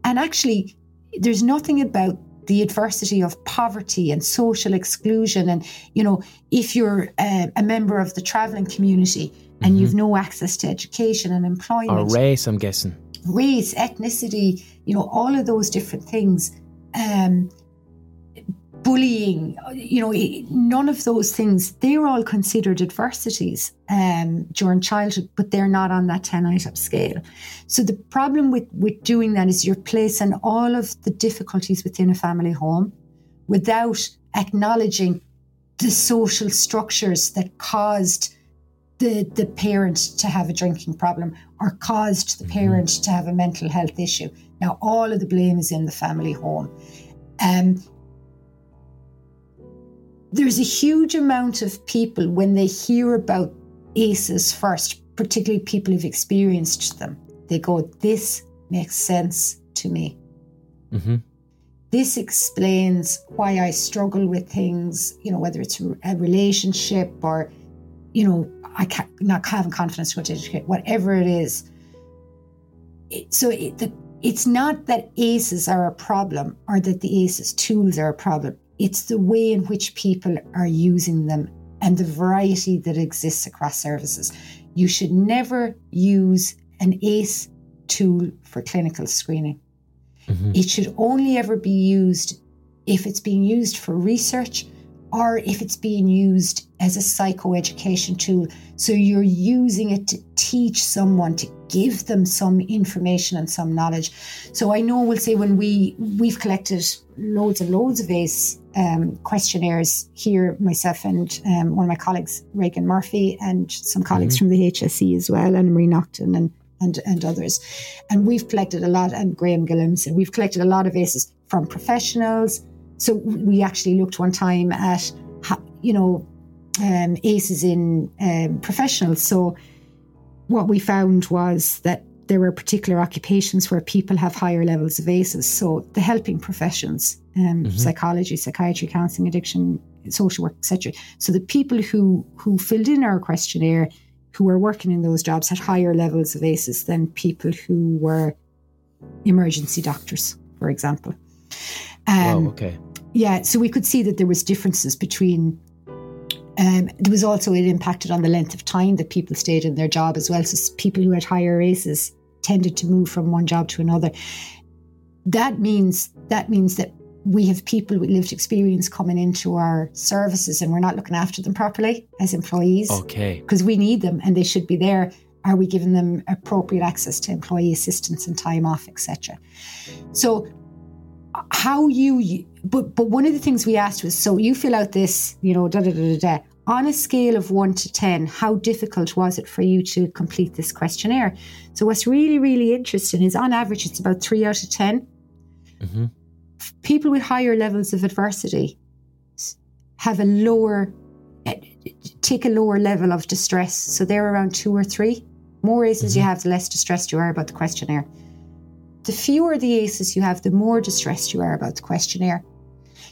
And actually, there's nothing about the adversity of poverty and social exclusion. And, you know, if you're uh, a member of the traveling community and you've no access to education and employment, or race, I'm guessing. race, ethnicity, you know, all of those different things. Um, bullying, you know, none of those things, they're all considered adversities um, during childhood, but they're not on that 10 item scale. So the problem with, with doing that is you're placing all of the difficulties within a family home without acknowledging the social structures that caused the, the parent to have a drinking problem or caused the parent to have a mental health issue. Now, all of the blame is in the family home. Um, there's a huge amount of people when they hear about ACEs first, particularly people who've experienced them, they go, This makes sense to me. hmm This explains why I struggle with things, you know, whether it's a relationship or, you know, I can't, not having confidence to educate, whatever it is. It, so it, the, it's not that ACEs are a problem or that the ACEs tools are a problem. It's the way in which people are using them and the variety that exists across services. You should never use an ACE tool for clinical screening. Mm-hmm. It should only ever be used if it's being used for research or if it's being used as a psychoeducation tool. So you're using it to teach someone to give them some information and some knowledge. So I know we'll say when we we've collected loads and loads of ACE um, questionnaires here, myself and um, one of my colleagues, Reagan Murphy, and some colleagues mm-hmm. from the HSE as well, and Marie Naughton and and, and others. And we've collected a lot, and Graham Gillums, and we've collected a lot of ACEs from professionals. So we actually looked one time at, you know, um, ACEs in um, professionals. So what we found was that there were particular occupations where people have higher levels of ACEs. So the helping professions, um, mm-hmm. psychology, psychiatry, counselling, addiction, social work, etc. So the people who who filled in our questionnaire who were working in those jobs had higher levels of ACEs than people who were emergency doctors, for example. Um, wow, okay. Yeah, so we could see that there was differences between. Um, there was also it impacted on the length of time that people stayed in their job as well. So people who had higher ACEs tended to move from one job to another. That means that means that we have people with lived experience coming into our services and we're not looking after them properly as employees. Okay. Because we need them and they should be there. Are we giving them appropriate access to employee assistance and time off, etc.? So how you but but one of the things we asked was so you fill out this, you know, da da da da da. On a scale of one to ten, how difficult was it for you to complete this questionnaire? So what's really, really interesting is on average it's about three out of 10 mm-hmm people with higher levels of adversity have a lower eh, take a lower level of distress so they're around two or three more aces mm-hmm. you have the less distressed you are about the questionnaire the fewer the aces you have the more distressed you are about the questionnaire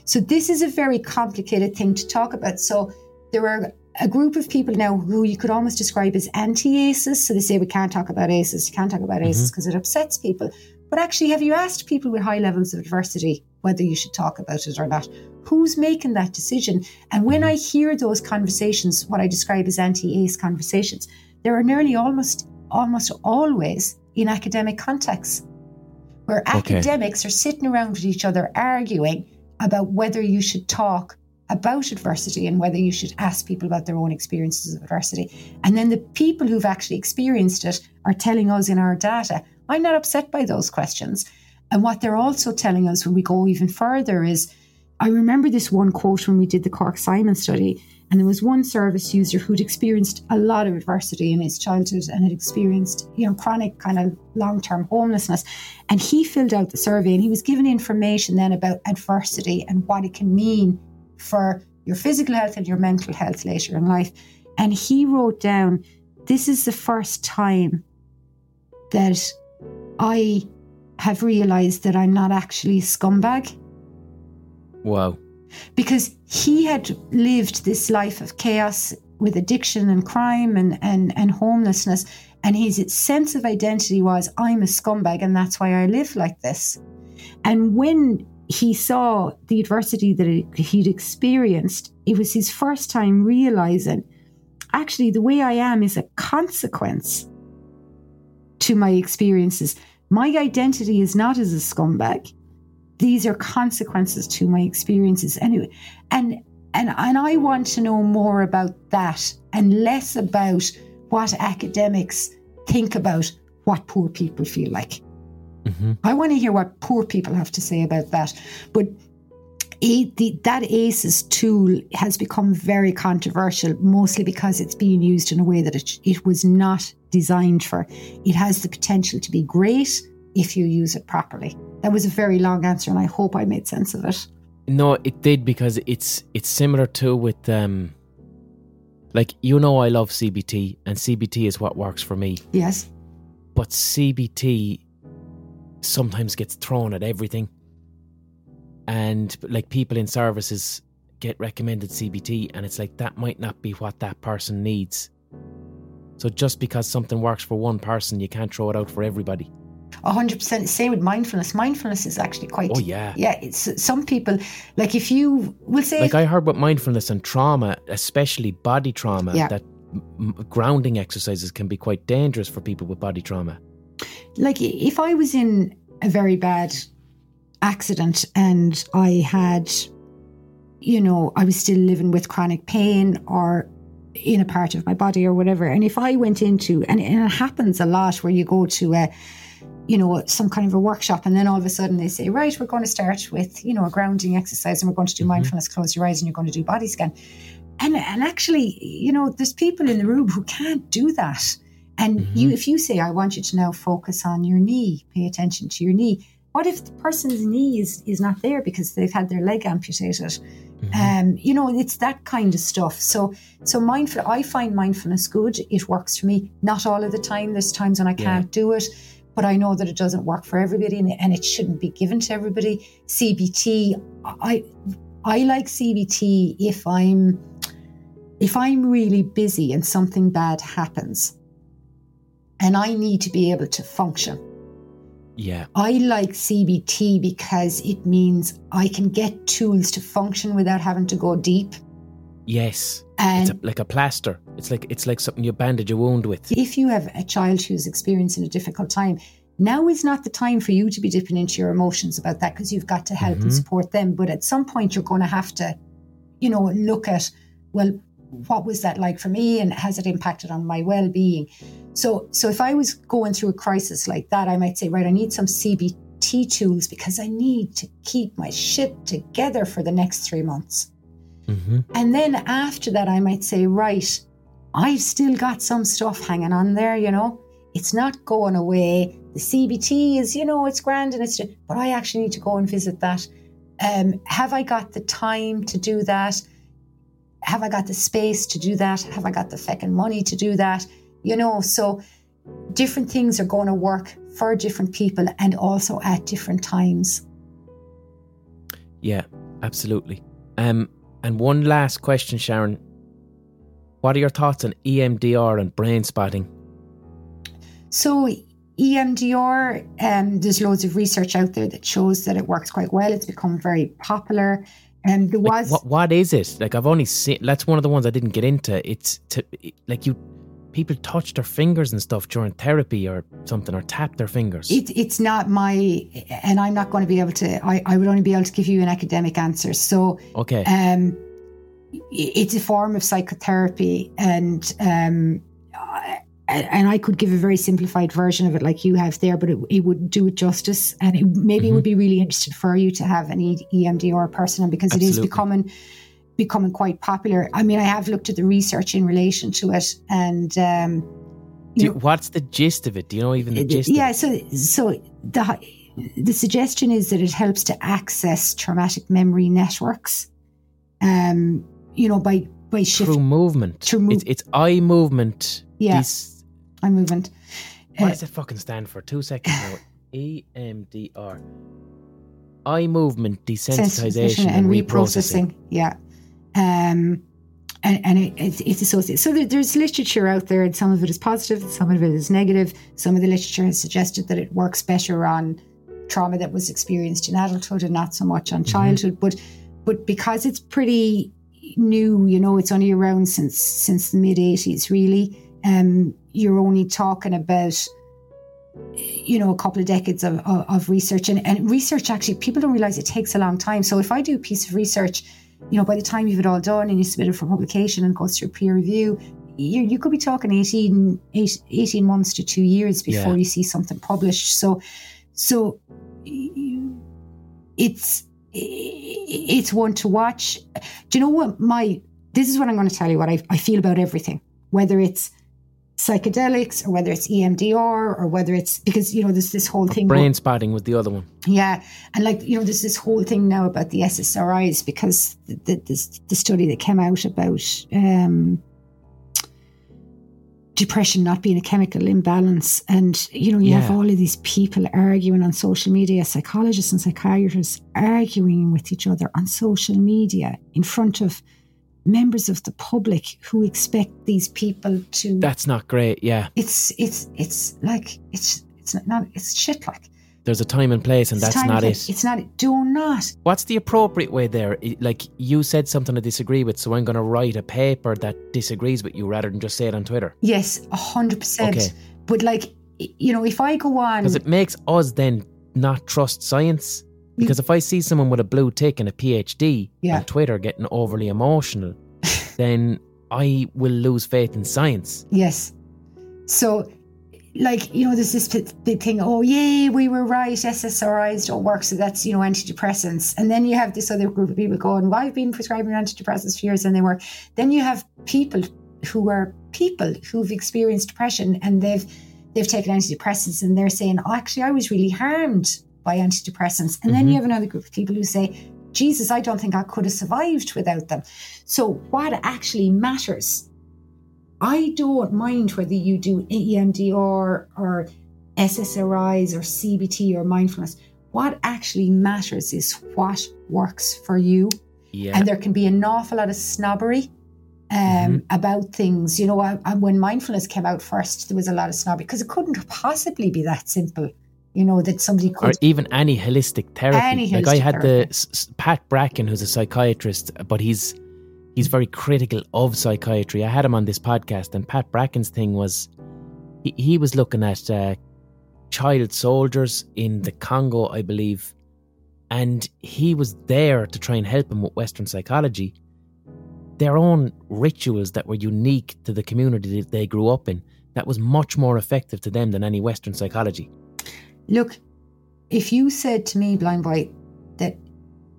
so this is a very complicated thing to talk about so there are a group of people now who you could almost describe as anti-aces so they say we can't talk about aces you can't talk about aces because mm-hmm. it upsets people but actually, have you asked people with high levels of adversity whether you should talk about it or not? Who's making that decision? And when I hear those conversations, what I describe as anti-ACE conversations, there are nearly almost almost always in academic contexts where okay. academics are sitting around with each other arguing about whether you should talk about adversity and whether you should ask people about their own experiences of adversity. And then the people who've actually experienced it are telling us in our data, I'm not upset by those questions. And what they're also telling us when we go even further is I remember this one quote when we did the Cork Simon study, and there was one service user who'd experienced a lot of adversity in his childhood and had experienced, you know, chronic kind of long-term homelessness. And he filled out the survey and he was given information then about adversity and what it can mean for your physical health and your mental health later in life. And he wrote down, This is the first time that I have realized that I'm not actually a scumbag. Wow. Because he had lived this life of chaos with addiction and crime and, and, and homelessness. And his sense of identity was, I'm a scumbag and that's why I live like this. And when he saw the adversity that he'd experienced, it was his first time realizing actually the way I am is a consequence to my experiences. My identity is not as a scumbag. These are consequences to my experiences anyway. And and and I want to know more about that and less about what academics think about what poor people feel like. Mm-hmm. I want to hear what poor people have to say about that. But it, the, that ACEs tool has become very controversial, mostly because it's being used in a way that it, it was not designed for. It has the potential to be great if you use it properly. That was a very long answer, and I hope I made sense of it. No, it did because it's it's similar to with um, like you know I love CBT, and CBT is what works for me. Yes, but CBT sometimes gets thrown at everything, and like people in services get recommended CBT, and it's like that might not be what that person needs. So just because something works for one person, you can't throw it out for everybody. 100% same with mindfulness mindfulness is actually quite oh yeah yeah it's some people like if you will say like i heard about mindfulness and trauma especially body trauma yeah. that m- grounding exercises can be quite dangerous for people with body trauma like if i was in a very bad accident and i had you know, I was still living with chronic pain or in a part of my body or whatever. And if I went into, and, and it happens a lot where you go to a, you know, some kind of a workshop, and then all of a sudden they say, right, we're going to start with, you know, a grounding exercise and we're going to do Mm-hmm. mindfulness, close your eyes, and you're going to do body scan. And, and actually, you know, there's people in the room who can't do that. And Mm-hmm. you, if you say, I want you to now focus on your knee, pay attention to your knee, what if the person's knee is, is not there because they've had their leg amputated? Um, you know, it's that kind of stuff. So, so mindful. I find mindfulness good. It works for me. Not all of the time. There's times when I can't do it, but I know that it doesn't work for everybody, and, and it shouldn't be given to everybody. CBT. I I like CBT if I'm if I'm really busy and something bad happens, and I need to be able to function. Yeah. I like CBT because it means I can get tools to function without having to go deep. Yes. And It's a, like a plaster. It's like it's like something you bandage a wound with. if you have a child who's experiencing a difficult time, now is not the time for you to be dipping into your emotions about that because you've got to help and mm-hmm. support them. But at some point, you're going to have to, you know, look at, well, what was that like for me and has it impacted on my well-being? So, so if I was going through a crisis like that, I might say, right, I need some CBT tools because I need to keep my shit together for the next three months. Hmm And then after that, I might say, right, I've still got some stuff hanging on there, you know. It's not going away. The CBT is, you know, it's grand and it's, but I actually need to go and visit that. Um, have I got the time to do that? Have I got the space to do that? Have I got the feckin' money to do that? You know, so different things are going to work for different people and also at different times. Yeah, absolutely. Um, and one last question, Sharon. What are your thoughts on EMDR and brain spotting? So EMDR, um, there's loads of research out there that shows that it works quite well. It's become very popular. And there Like, was what what is it? Like I've only seen. That's one of the ones I didn't get into. It's to like you. People touch their fingers and stuff during therapy or something, or tap their fingers. it, it's not my, and I'm not going to be able to. I, I would only be able to give you an academic answer. So okay. um, it's a form of psychotherapy, and um, and I could give a very simplified version of it, like you have there, but it, it would do it justice, and it, maybe it would be really interesting for you to have an EMDR person, on because it is Absolutely. becoming becoming quite popular. I mean, I have looked at the research in relation to it, and um, Do you you- what's the gist of it? Do you know even the gist? yeah, Of it? so so the the suggestion is that it helps to access traumatic memory networks. Um, you know, by by Through movement. Through it's, it's eye movement. Yeah. This, eye movement. what Uh, does it fucking stand for? Two seconds now. E EMDR. Eye movement desensitization and, reprocessing. Yeah. Um, and, and it, it's, it's associated. So there's literature out there, and some of it is positive, some of it is negative. Some of the literature has suggested that it works better on trauma that was experienced in adulthood and not so much on childhood. But but because it's pretty new, you know, it's only around since since the mid '80s, really. Um, you're only talking about you know a couple of decades of, of, of research and, and research actually people don't realize it takes a long time so if i do a piece of research you know by the time you've it all done and you submit it for publication and goes through peer review you, you could be talking 18, 18 months to two years before Yeah. you see something published so so you- it's it's one to watch do you know what my this is what i'm going to tell you what I, I feel about everything whether it's psychedelics or whether it's EMDR or whether it's because you know there's this whole thing Brain spotting was the other one. yeah and like you know there's this whole thing now about the SSRIs because the, the, this, the study that came out about um, depression not being a chemical imbalance and you know you have all of these people arguing on social media psychologists and psychiatrists arguing with each other on social media in front of members of the public who expect these people to That's not great. Yeah. it's it's it's like it's it's not, it's shit like There's a time and place, and It's that's not it. it's not it. do not What's the appropriate way there? Like you said something I disagree with, so I'm going to write a paper that disagrees with you rather than just say it on Twitter. yes a hundred percent Okay. but like you know if I go on Because it makes us then not trust science. Because if I see someone with a blue tick and a PhD Yeah. on Twitter getting overly emotional, then I will lose faith in science. Yes. So, like, you know, there's this big- thing, oh, yay, we were right, SSRIs don't work, so that's, you know, antidepressants. And then you have this other group of people going, well, I've been prescribing antidepressants for years and they work. Then you have people who are people who've experienced depression and they've they've taken antidepressants and they're saying, oh, actually, I was really harmed by antidepressants. And then you have another group of people who say, Jesus, I don't think I could have survived without them. So, what actually matters I don't mind whether you do EMDR or SSRIs or CBT or mindfulness. What actually matters is what works for you. Yeah. And there can be an awful lot of snobbery um, about things. You know, I, I, when mindfulness came out first, there was a lot of snobbery because it couldn't possibly be that simple. You know, that somebody or could. even any holistic therapy. Any like I had therapy. the Pat Bracken, who's a psychiatrist, but he's he's very critical of psychiatry. I had him on this podcast, and Pat Bracken's thing was he, he was looking at uh, child soldiers in the Congo, I believe, and he was there to try and help them with Western psychology. Their own rituals that were unique to the community that they grew up in. That was much more effective to them than any Western psychology. Look, if you said to me, blind boy, that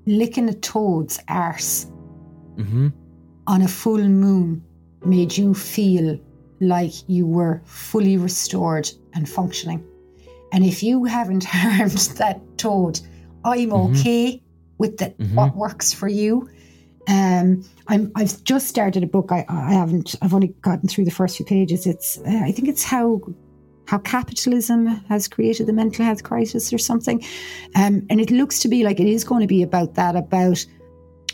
licking a toad's arse hmm on a full moon made you feel like you were fully restored and functioning. And if you haven't harmed that toad, I'm Mhm. okay with the, what works for you. Um, I'm, I've just started a book. I, I haven't. I've only gotten through the first few pages. It's. Uh, I think it's how how capitalism has created the mental health crisis or something. Um, and it looks to be like it is going to be about that. About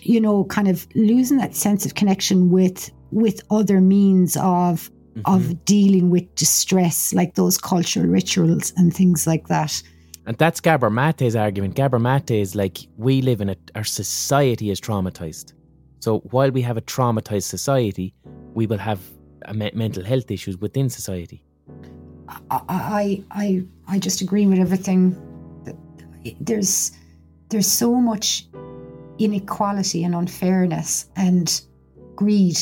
you know, kind of losing that sense of connection with with other means of of dealing with distress, like those cultural rituals and things like that. And that's Gabor Mate's argument. Gabor Mate is like, we live in a, our society is traumatized. So while we have a traumatized society, we will have a me- mental health issues within society. I, I, I, I just agree with everything. There's, there's so much inequality and unfairness and greed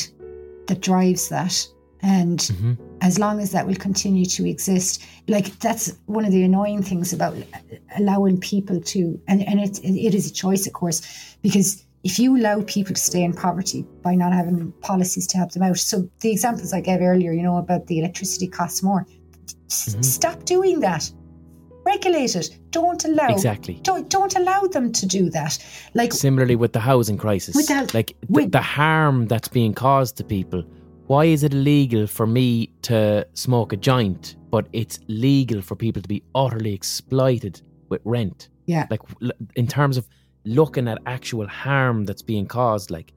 that drives that. And mm-hmm. as long as that will continue to exist, like that's one of the annoying things about allowing people to, and, and it, it is a choice, of course, because if you allow people to stay in poverty by not having policies to help them out. So the examples I gave earlier, you know, about the electricity costs more, S- mm-hmm. stop doing that. Regulate it. Don't allow Exactly. Don't don't allow them to do that. Like Similarly with the housing crisis. With the- like the, with- the harm that's being caused to people. Why is it illegal for me to smoke a joint, but it's legal for people to be utterly exploited with rent? yeah, like in terms of looking at actual harm that's being caused like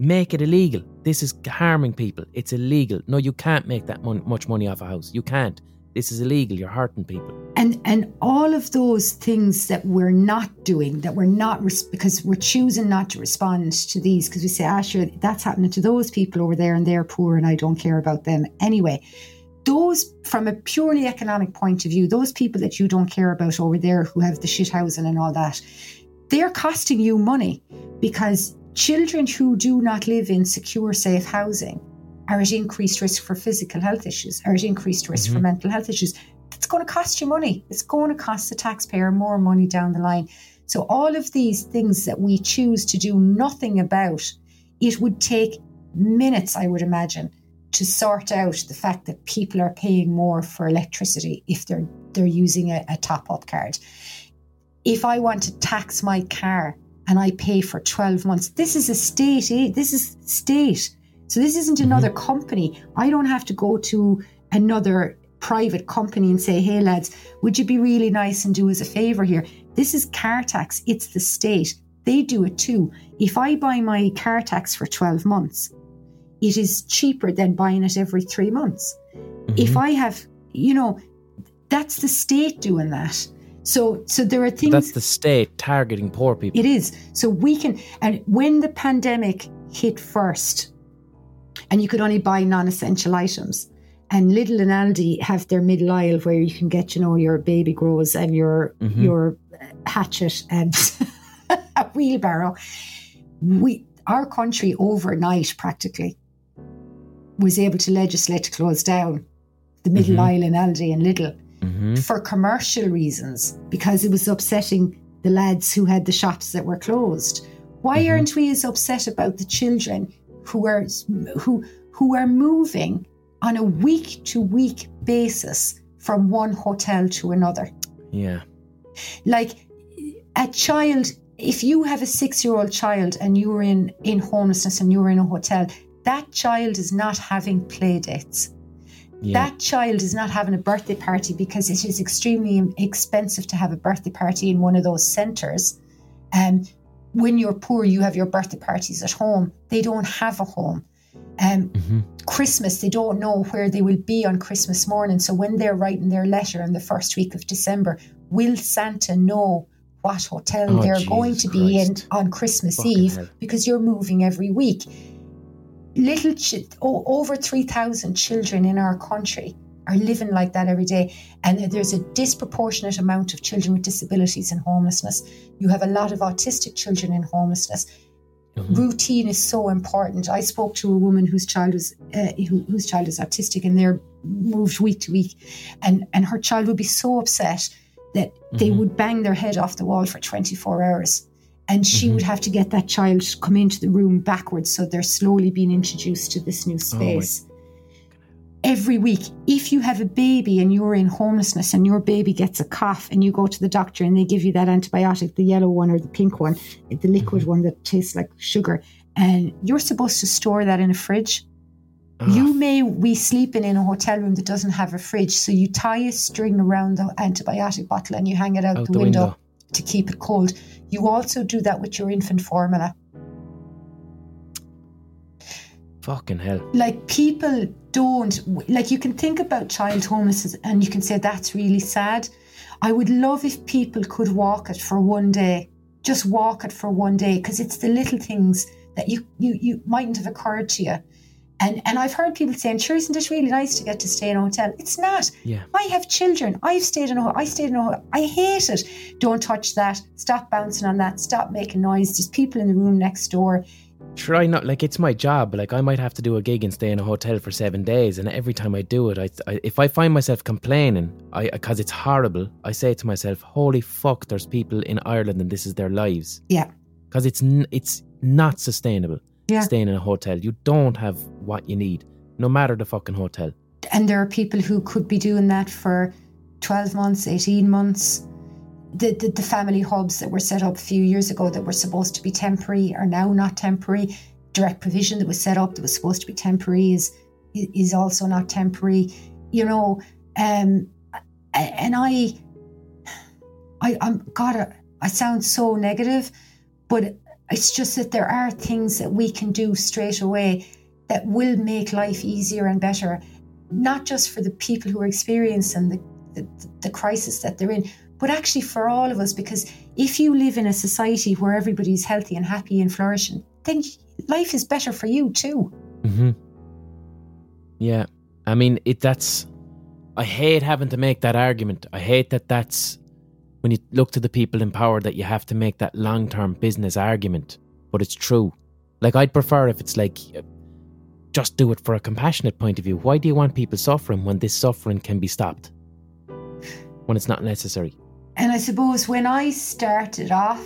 make it illegal. This is harming people. It's illegal. No you can't make that mon- much money off a house. You can't. This is illegal. You're hurting people. And and all of those things that we're not doing, that we're not res- because we're choosing not to respond to these because we say, ah, sure, that's happening to those people over there and they're poor and I don't care about them. Anyway. Those, from a purely economic point of view, those people that you don't care about over there who have the shit housing and all that, they're costing you money because children who do not live in secure, safe housing are at increased risk for physical health issues, are at increased risk for mm-hmm. mental health issues. It's going to cost you money. It's going to cost the taxpayer more money down the line. So, all of these things that we choose to do nothing about, it would take minutes, I would imagine, to sort out the fact that people are paying more for electricity if they're they're using a, a top up card. If I want to tax my car and I pay for 12 months, this is a state aid, this is state. So this isn't mm-hmm. another company. I don't have to go to another private company and say, hey lads, would you be really nice and do us a favour here? This is car tax, it's the state. They do it too. If I buy my car tax for 12 months, it is cheaper than buying it every three months. If mm-hmm. I have, you know, that's the state doing that. So, so there are things. that's the state targeting poor people It is. So we can, and when the pandemic hit first, and you could only buy non-essential items, and Lidl and Aldi have their middle aisle where you can get, you know, your baby grows and your your hatchet and a wheelbarrow. We, our country overnight practically was able to legislate to close down the Middle Mhm. in Aldi and Lidl hmm for commercial reasons because it was upsetting the lads who had the shops that were closed. Why Mhm. aren't we as upset about the children who are who who are moving on a week to week basis from one hotel to another? Yeah. Like a child, if you have a six year old child and you're in in homelessness and you're in a hotel, that child is not having play dates Yeah. that child is not having a birthday party because it is extremely expensive to have a birthday party in one of those centres. Um, when you're poor, you have your birthday parties at home. They don't have a home. Um, hmm Christmas, they don't know where they will be on Christmas morning. So when they're writing their letter in the first week of December, will Santa know what hotel Oh, they're going Jesus to be in on Christmas Fucking Eve hell. because you're moving every week? Little ch- o- over 3,000 children in our country are living like that every day. And there's a disproportionate amount of children with disabilities and homelessness. You have a lot of autistic children in homelessness Mhm. routine is so important. I spoke to a woman whose child was uh, who, whose child is autistic, and they're moved week to week, and and her child would be so upset that they Mhm. would bang their head off the wall for twenty four hours, and she Mhm. would have to get that child to come into the room backwards, so they're slowly being introduced to this new Oh space. Every week, if you have a baby and you're in homelessness and your baby gets a cough and you go to the doctor and they give you that antibiotic, the yellow one or the pink one, the liquid one that tastes like sugar, and you're supposed to store that in a fridge. You may be sleeping in a hotel room that doesn't have a fridge, so you tie a string around the antibiotic bottle and you hang it out, out the, the window, window. to keep it cold. You also do that with your infant formula. Fucking hell. Like people don't like you can think about child homelessness and you can say that's really sad. I would love if people could walk it for one day. Just walk it for one day because it's the little things that you you you mightn't have occurred to you. And and I've heard people saying, "Sure, isn't it really nice to get to stay in a hotel?" It's not. Yeah. I have children. I've stayed in a I stayed in a ho- I hate it. Don't touch that. Stop bouncing on that. Stop making noise. There's people in the room next door. Try not like it's my job. Like I might have to do a gig and stay in a hotel for seven days, and every time I do it, I, I if I find myself complaining, I because it's horrible, I say to myself, "Holy fuck!" There's people in Ireland and this is their lives. Yeah. Because it's n- it's not sustainable. Yeah. Staying in a hotel, you don't have what you need, no matter the fucking hotel. and there are people who could be doing that for 12 months 18 months the, the, the family hubs that were set up a few years ago that were supposed to be temporary are now not temporary direct provision that was set up that was supposed to be temporary is is also not temporary you know um and i i i'm god I- i sound so negative but it's just that there are things that we can do straight away that will make life easier and better not just for the people who are experiencing the, the, the crisis that they're in, but actually for all of us. Because if you live in a society where everybody's healthy and happy and flourishing, then life is better for you too. hmm Yeah, I mean it. That's I hate having to make that argument. I hate that. That's when you look to the people in power that you have to make that long-term business argument. But it's true. Like I'd prefer if it's like uh, just do it for a compassionate point of view. Why do you want people suffering when this suffering can be stopped? When it's not necessary. And I suppose when I started off,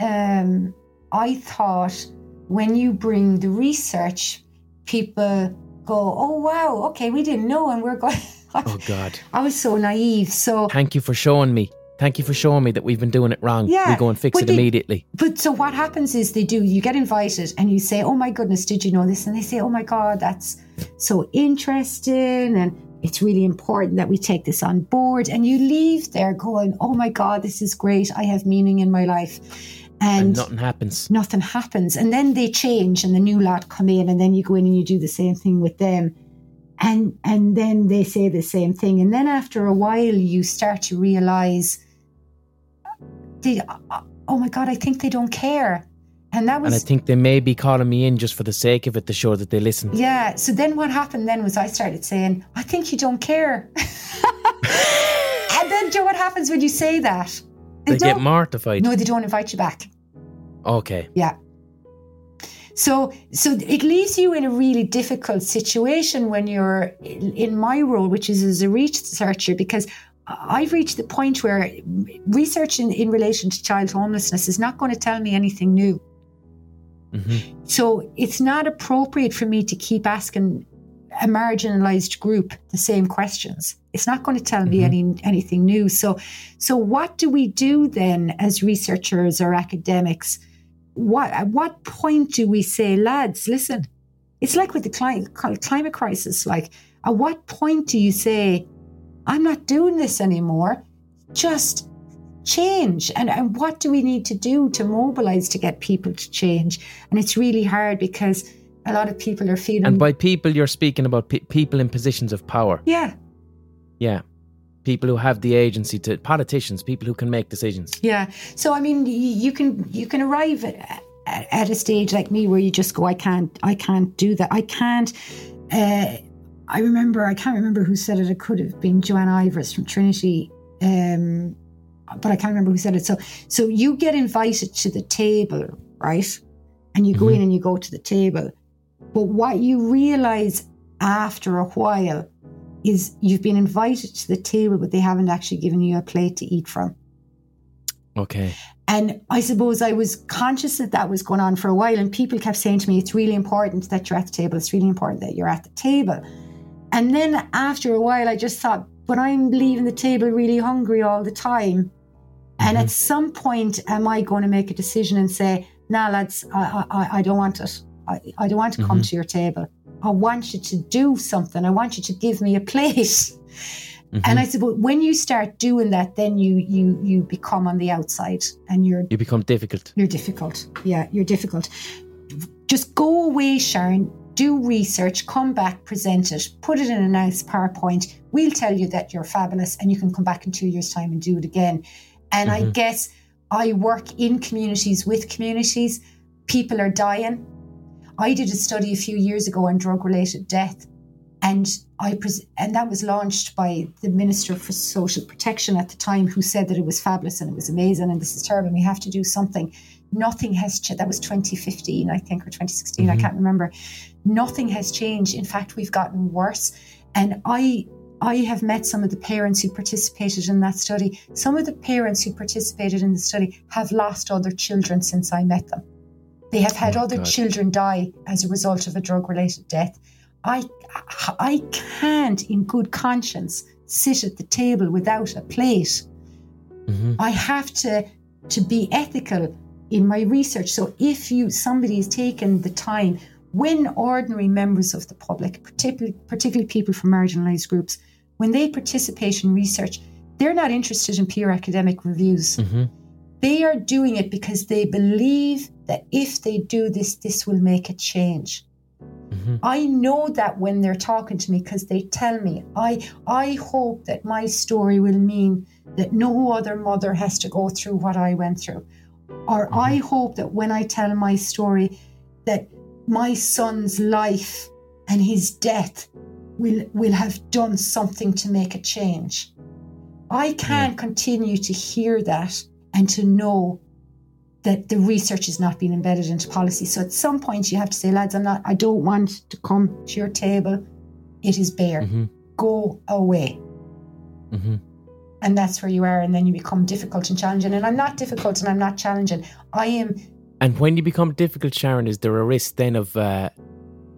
um, I thought when you bring the research, people go, "Oh wow, okay, we didn't know," and we're going. Oh God! I was so naive. So Thank you for showing me. Thank you for showing me that we've been doing it wrong. Yeah, we go and fix but it they- immediately. But so what happens is they do, you get invited and you say, Oh my goodness, did you know this? And they say, Oh my God, that's so interesting. And it's really important that we take this on board. And you leave there going, Oh my God, this is great. I have meaning in my life. And And, nothing happens. nothing happens. And then they change and the new lot come in and then you go in and you do the same thing with them. And and then they say the same thing. And then after a while you start to realize they uh, oh my god, I think they don't care. And that was. And I think they may be calling me in just for the sake of it to show that they listen. yeah. So then what happened then was I started saying, I think you don't care. and then do you know what happens when you say that? They, get don't- mortified. No, they don't invite you back. Okay. Yeah. So, so it leaves you in a really difficult situation when you're in, in my role, which is as a researcher, because I've reached the point where research in, in relation to child homelessness is not going to tell me anything new. hmm So it's not appropriate for me to keep asking a marginalized group the same questions. It's not going to tell me Mhm. any anything new. So so what do we do then as researchers or academics? What at what point do we say, lads, listen, it's like with the cli- climate crisis, like at what point do you say, I'm not doing this anymore? Just change and, and what do we need to do to mobilize to get people to change and it's really hard because a lot of people are feeling And by people, you're speaking about pe- people in positions of power. yeah Yeah. People who have the agency to politicians, people who can make decisions. yeah so i mean you can you can arrive at, at, at a stage like me where you just go i can't i can't do that i can't uh, i remember i can't remember who said it it could have been Joanne ivers from trinity um, but i can't remember who said it so so you get invited to the table right and you go Mhm. in and you go to the table but what you realize after a while is you've been invited to the table but they haven't actually given you a plate to eat from Okay. and I suppose I was conscious that that was going on for a while, and people kept saying to me, It's really important that you're at the table. It's really important that you're at the table. And then after a while, I just thought, But I'm leaving the table really hungry all the time. And Mhm. at some point, am I going to make a decision and say, Nah, lads, I, I, I don't want it. I, I don't want to come Mhm. to your table. I want you to do something. I want you to give me a plate. Mhm. And I suppose when you start doing that, then you you you become on the outside and you're you become difficult. you're difficult. Yeah, you're difficult. Just go away, Sharon. Do research, come back, present it, put it in a nice PowerPoint. We'll tell you that you're fabulous and you can come back in two years' time and do it again. And I Mhm. guess I work in communities with communities. People are dying. I did a study a few years ago on drug related death. And I pres- and that was launched by the Minister for Social Protection at the time, who said that it was fabulous and it was amazing and this is terrible. and We have to do something. Nothing has changed. That was 2015, I think, or 2016. I Mhm. can't remember. Nothing has changed. In fact, we've gotten worse. And I I have met some of the parents who participated in that study. Some of the parents who participated in the study have lost other children since I met them. They have had Oh, other God. children die as a result of a drug related death. I, I can't, in good conscience, sit at the table without a plate. hmm I have to to be ethical in my research. So if you somebody has taken the time, when ordinary members of the public, particularly particularly people from marginalised groups, when they participate in research, they're not interested in peer academic reviews. hmm They are doing it because they believe that if they do this, this will make a change. hmm I know that when they're talking to me because they tell me, I I hope that my story will mean that no other mother has to go through what I went through. Or I hope that when I tell my story that my son's life and his death will will have done something to make a change. I can't continue to hear that and to know that the research is not being embedded into policy. So at some point you have to say, lads, I'm not I don't want to come to your table. It is bare. hmm Go away. hmm And that's where you are, and then you become difficult and challenging. And I'm not difficult and I'm not challenging. I am And when you become difficult, Sharon, is there a risk then of uh,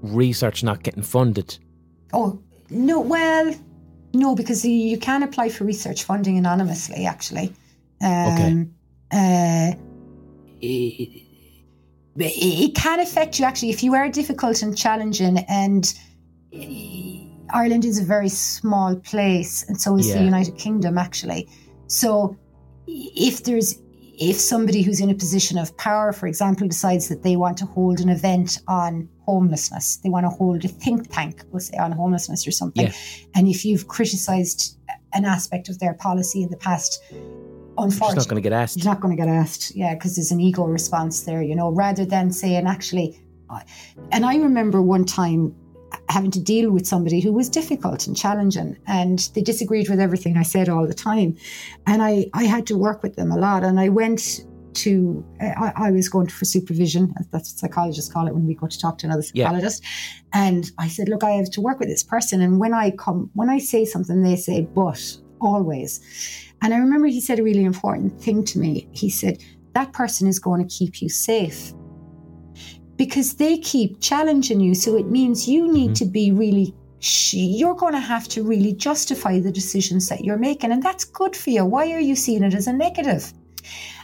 research not getting funded? oh no, well, no, because you, can apply for research funding anonymously, actually. Um, uh, it, it can affect you actually if you are difficult and challenging and uh, Ireland is a very small place and so is the United Kingdom actually so if there's if somebody who's in a position of power for example decides that they want to hold an event on homelessness they want to hold a think tank we'll say on homelessness or something Yeah. and if you've criticized an aspect of their policy in the past unfortunately not going to get asked. you're not going to get asked, yeah, because there's an ego response there, you know, rather than saying, actually, and I remember one time having to deal with somebody who was difficult and challenging and they disagreed with everything I said all the time. And I, I had to work with them a lot. And I went to, uh, I, I was going for supervision. That's what psychologists call it when we go to talk to another psychologist. Yeah. And I said, look, I have to work with this person. And when I come, when I say something, they say, but always. And I remember he said a really important thing to me. He said, that person is going to keep you safe because they keep challenging you. So it means you need mm-hmm. to be really, you're going to have to really justify the decisions that you're making. And that's good for you. Why are you seeing it as a negative?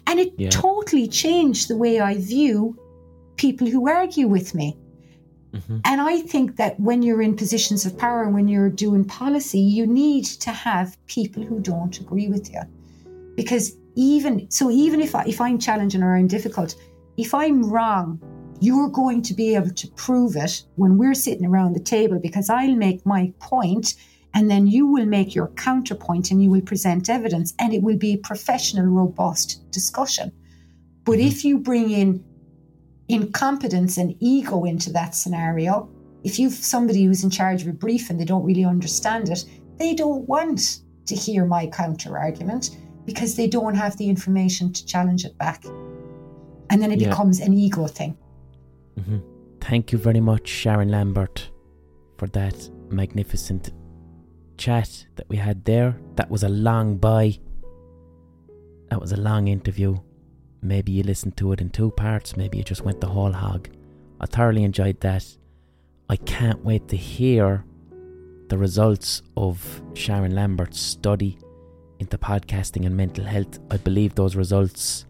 And it yeah. totally changed the way I view people who argue with me. Mm-hmm. And I think that when you're in positions of power, when you're doing policy, you need to have people who don't agree with you. Because even so, even if I, if I'm challenging or I'm difficult, if I'm wrong, you're going to be able to prove it when we're sitting around the table because I'll make my point and then you will make your counterpoint and you will present evidence and it will be a professional, robust discussion. But mm-hmm. if you bring in incompetence and ego into that scenario, if you've somebody who's in charge of a brief and they don't really understand it, they don't want to hear my counter argument because they don't have the information to challenge it back. And then it yeah. becomes an ego thing. Mm-hmm. Thank you very much, Sharon Lambert, for that magnificent chat that we had there. That was a long bye. That was a long interview. Maybe you listened to it in two parts, maybe you just went the whole hog. I thoroughly enjoyed that. I can't wait to hear the results of Sharon Lambert's study into podcasting and mental health. I believe those results,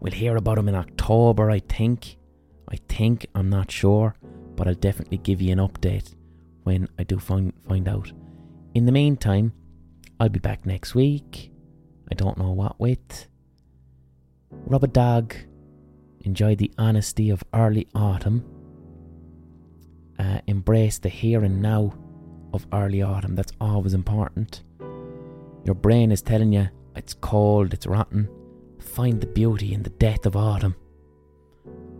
we'll hear about them in October, I think. I think, I'm not sure, but I'll definitely give you an update when I do find, find out. In the meantime, I'll be back next week. I don't know what with. Rub a dog. Enjoy the honesty of early autumn. Uh, embrace the here and now of early autumn. That's always important. Your brain is telling you it's cold, it's rotten. Find the beauty in the death of autumn.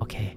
Okay,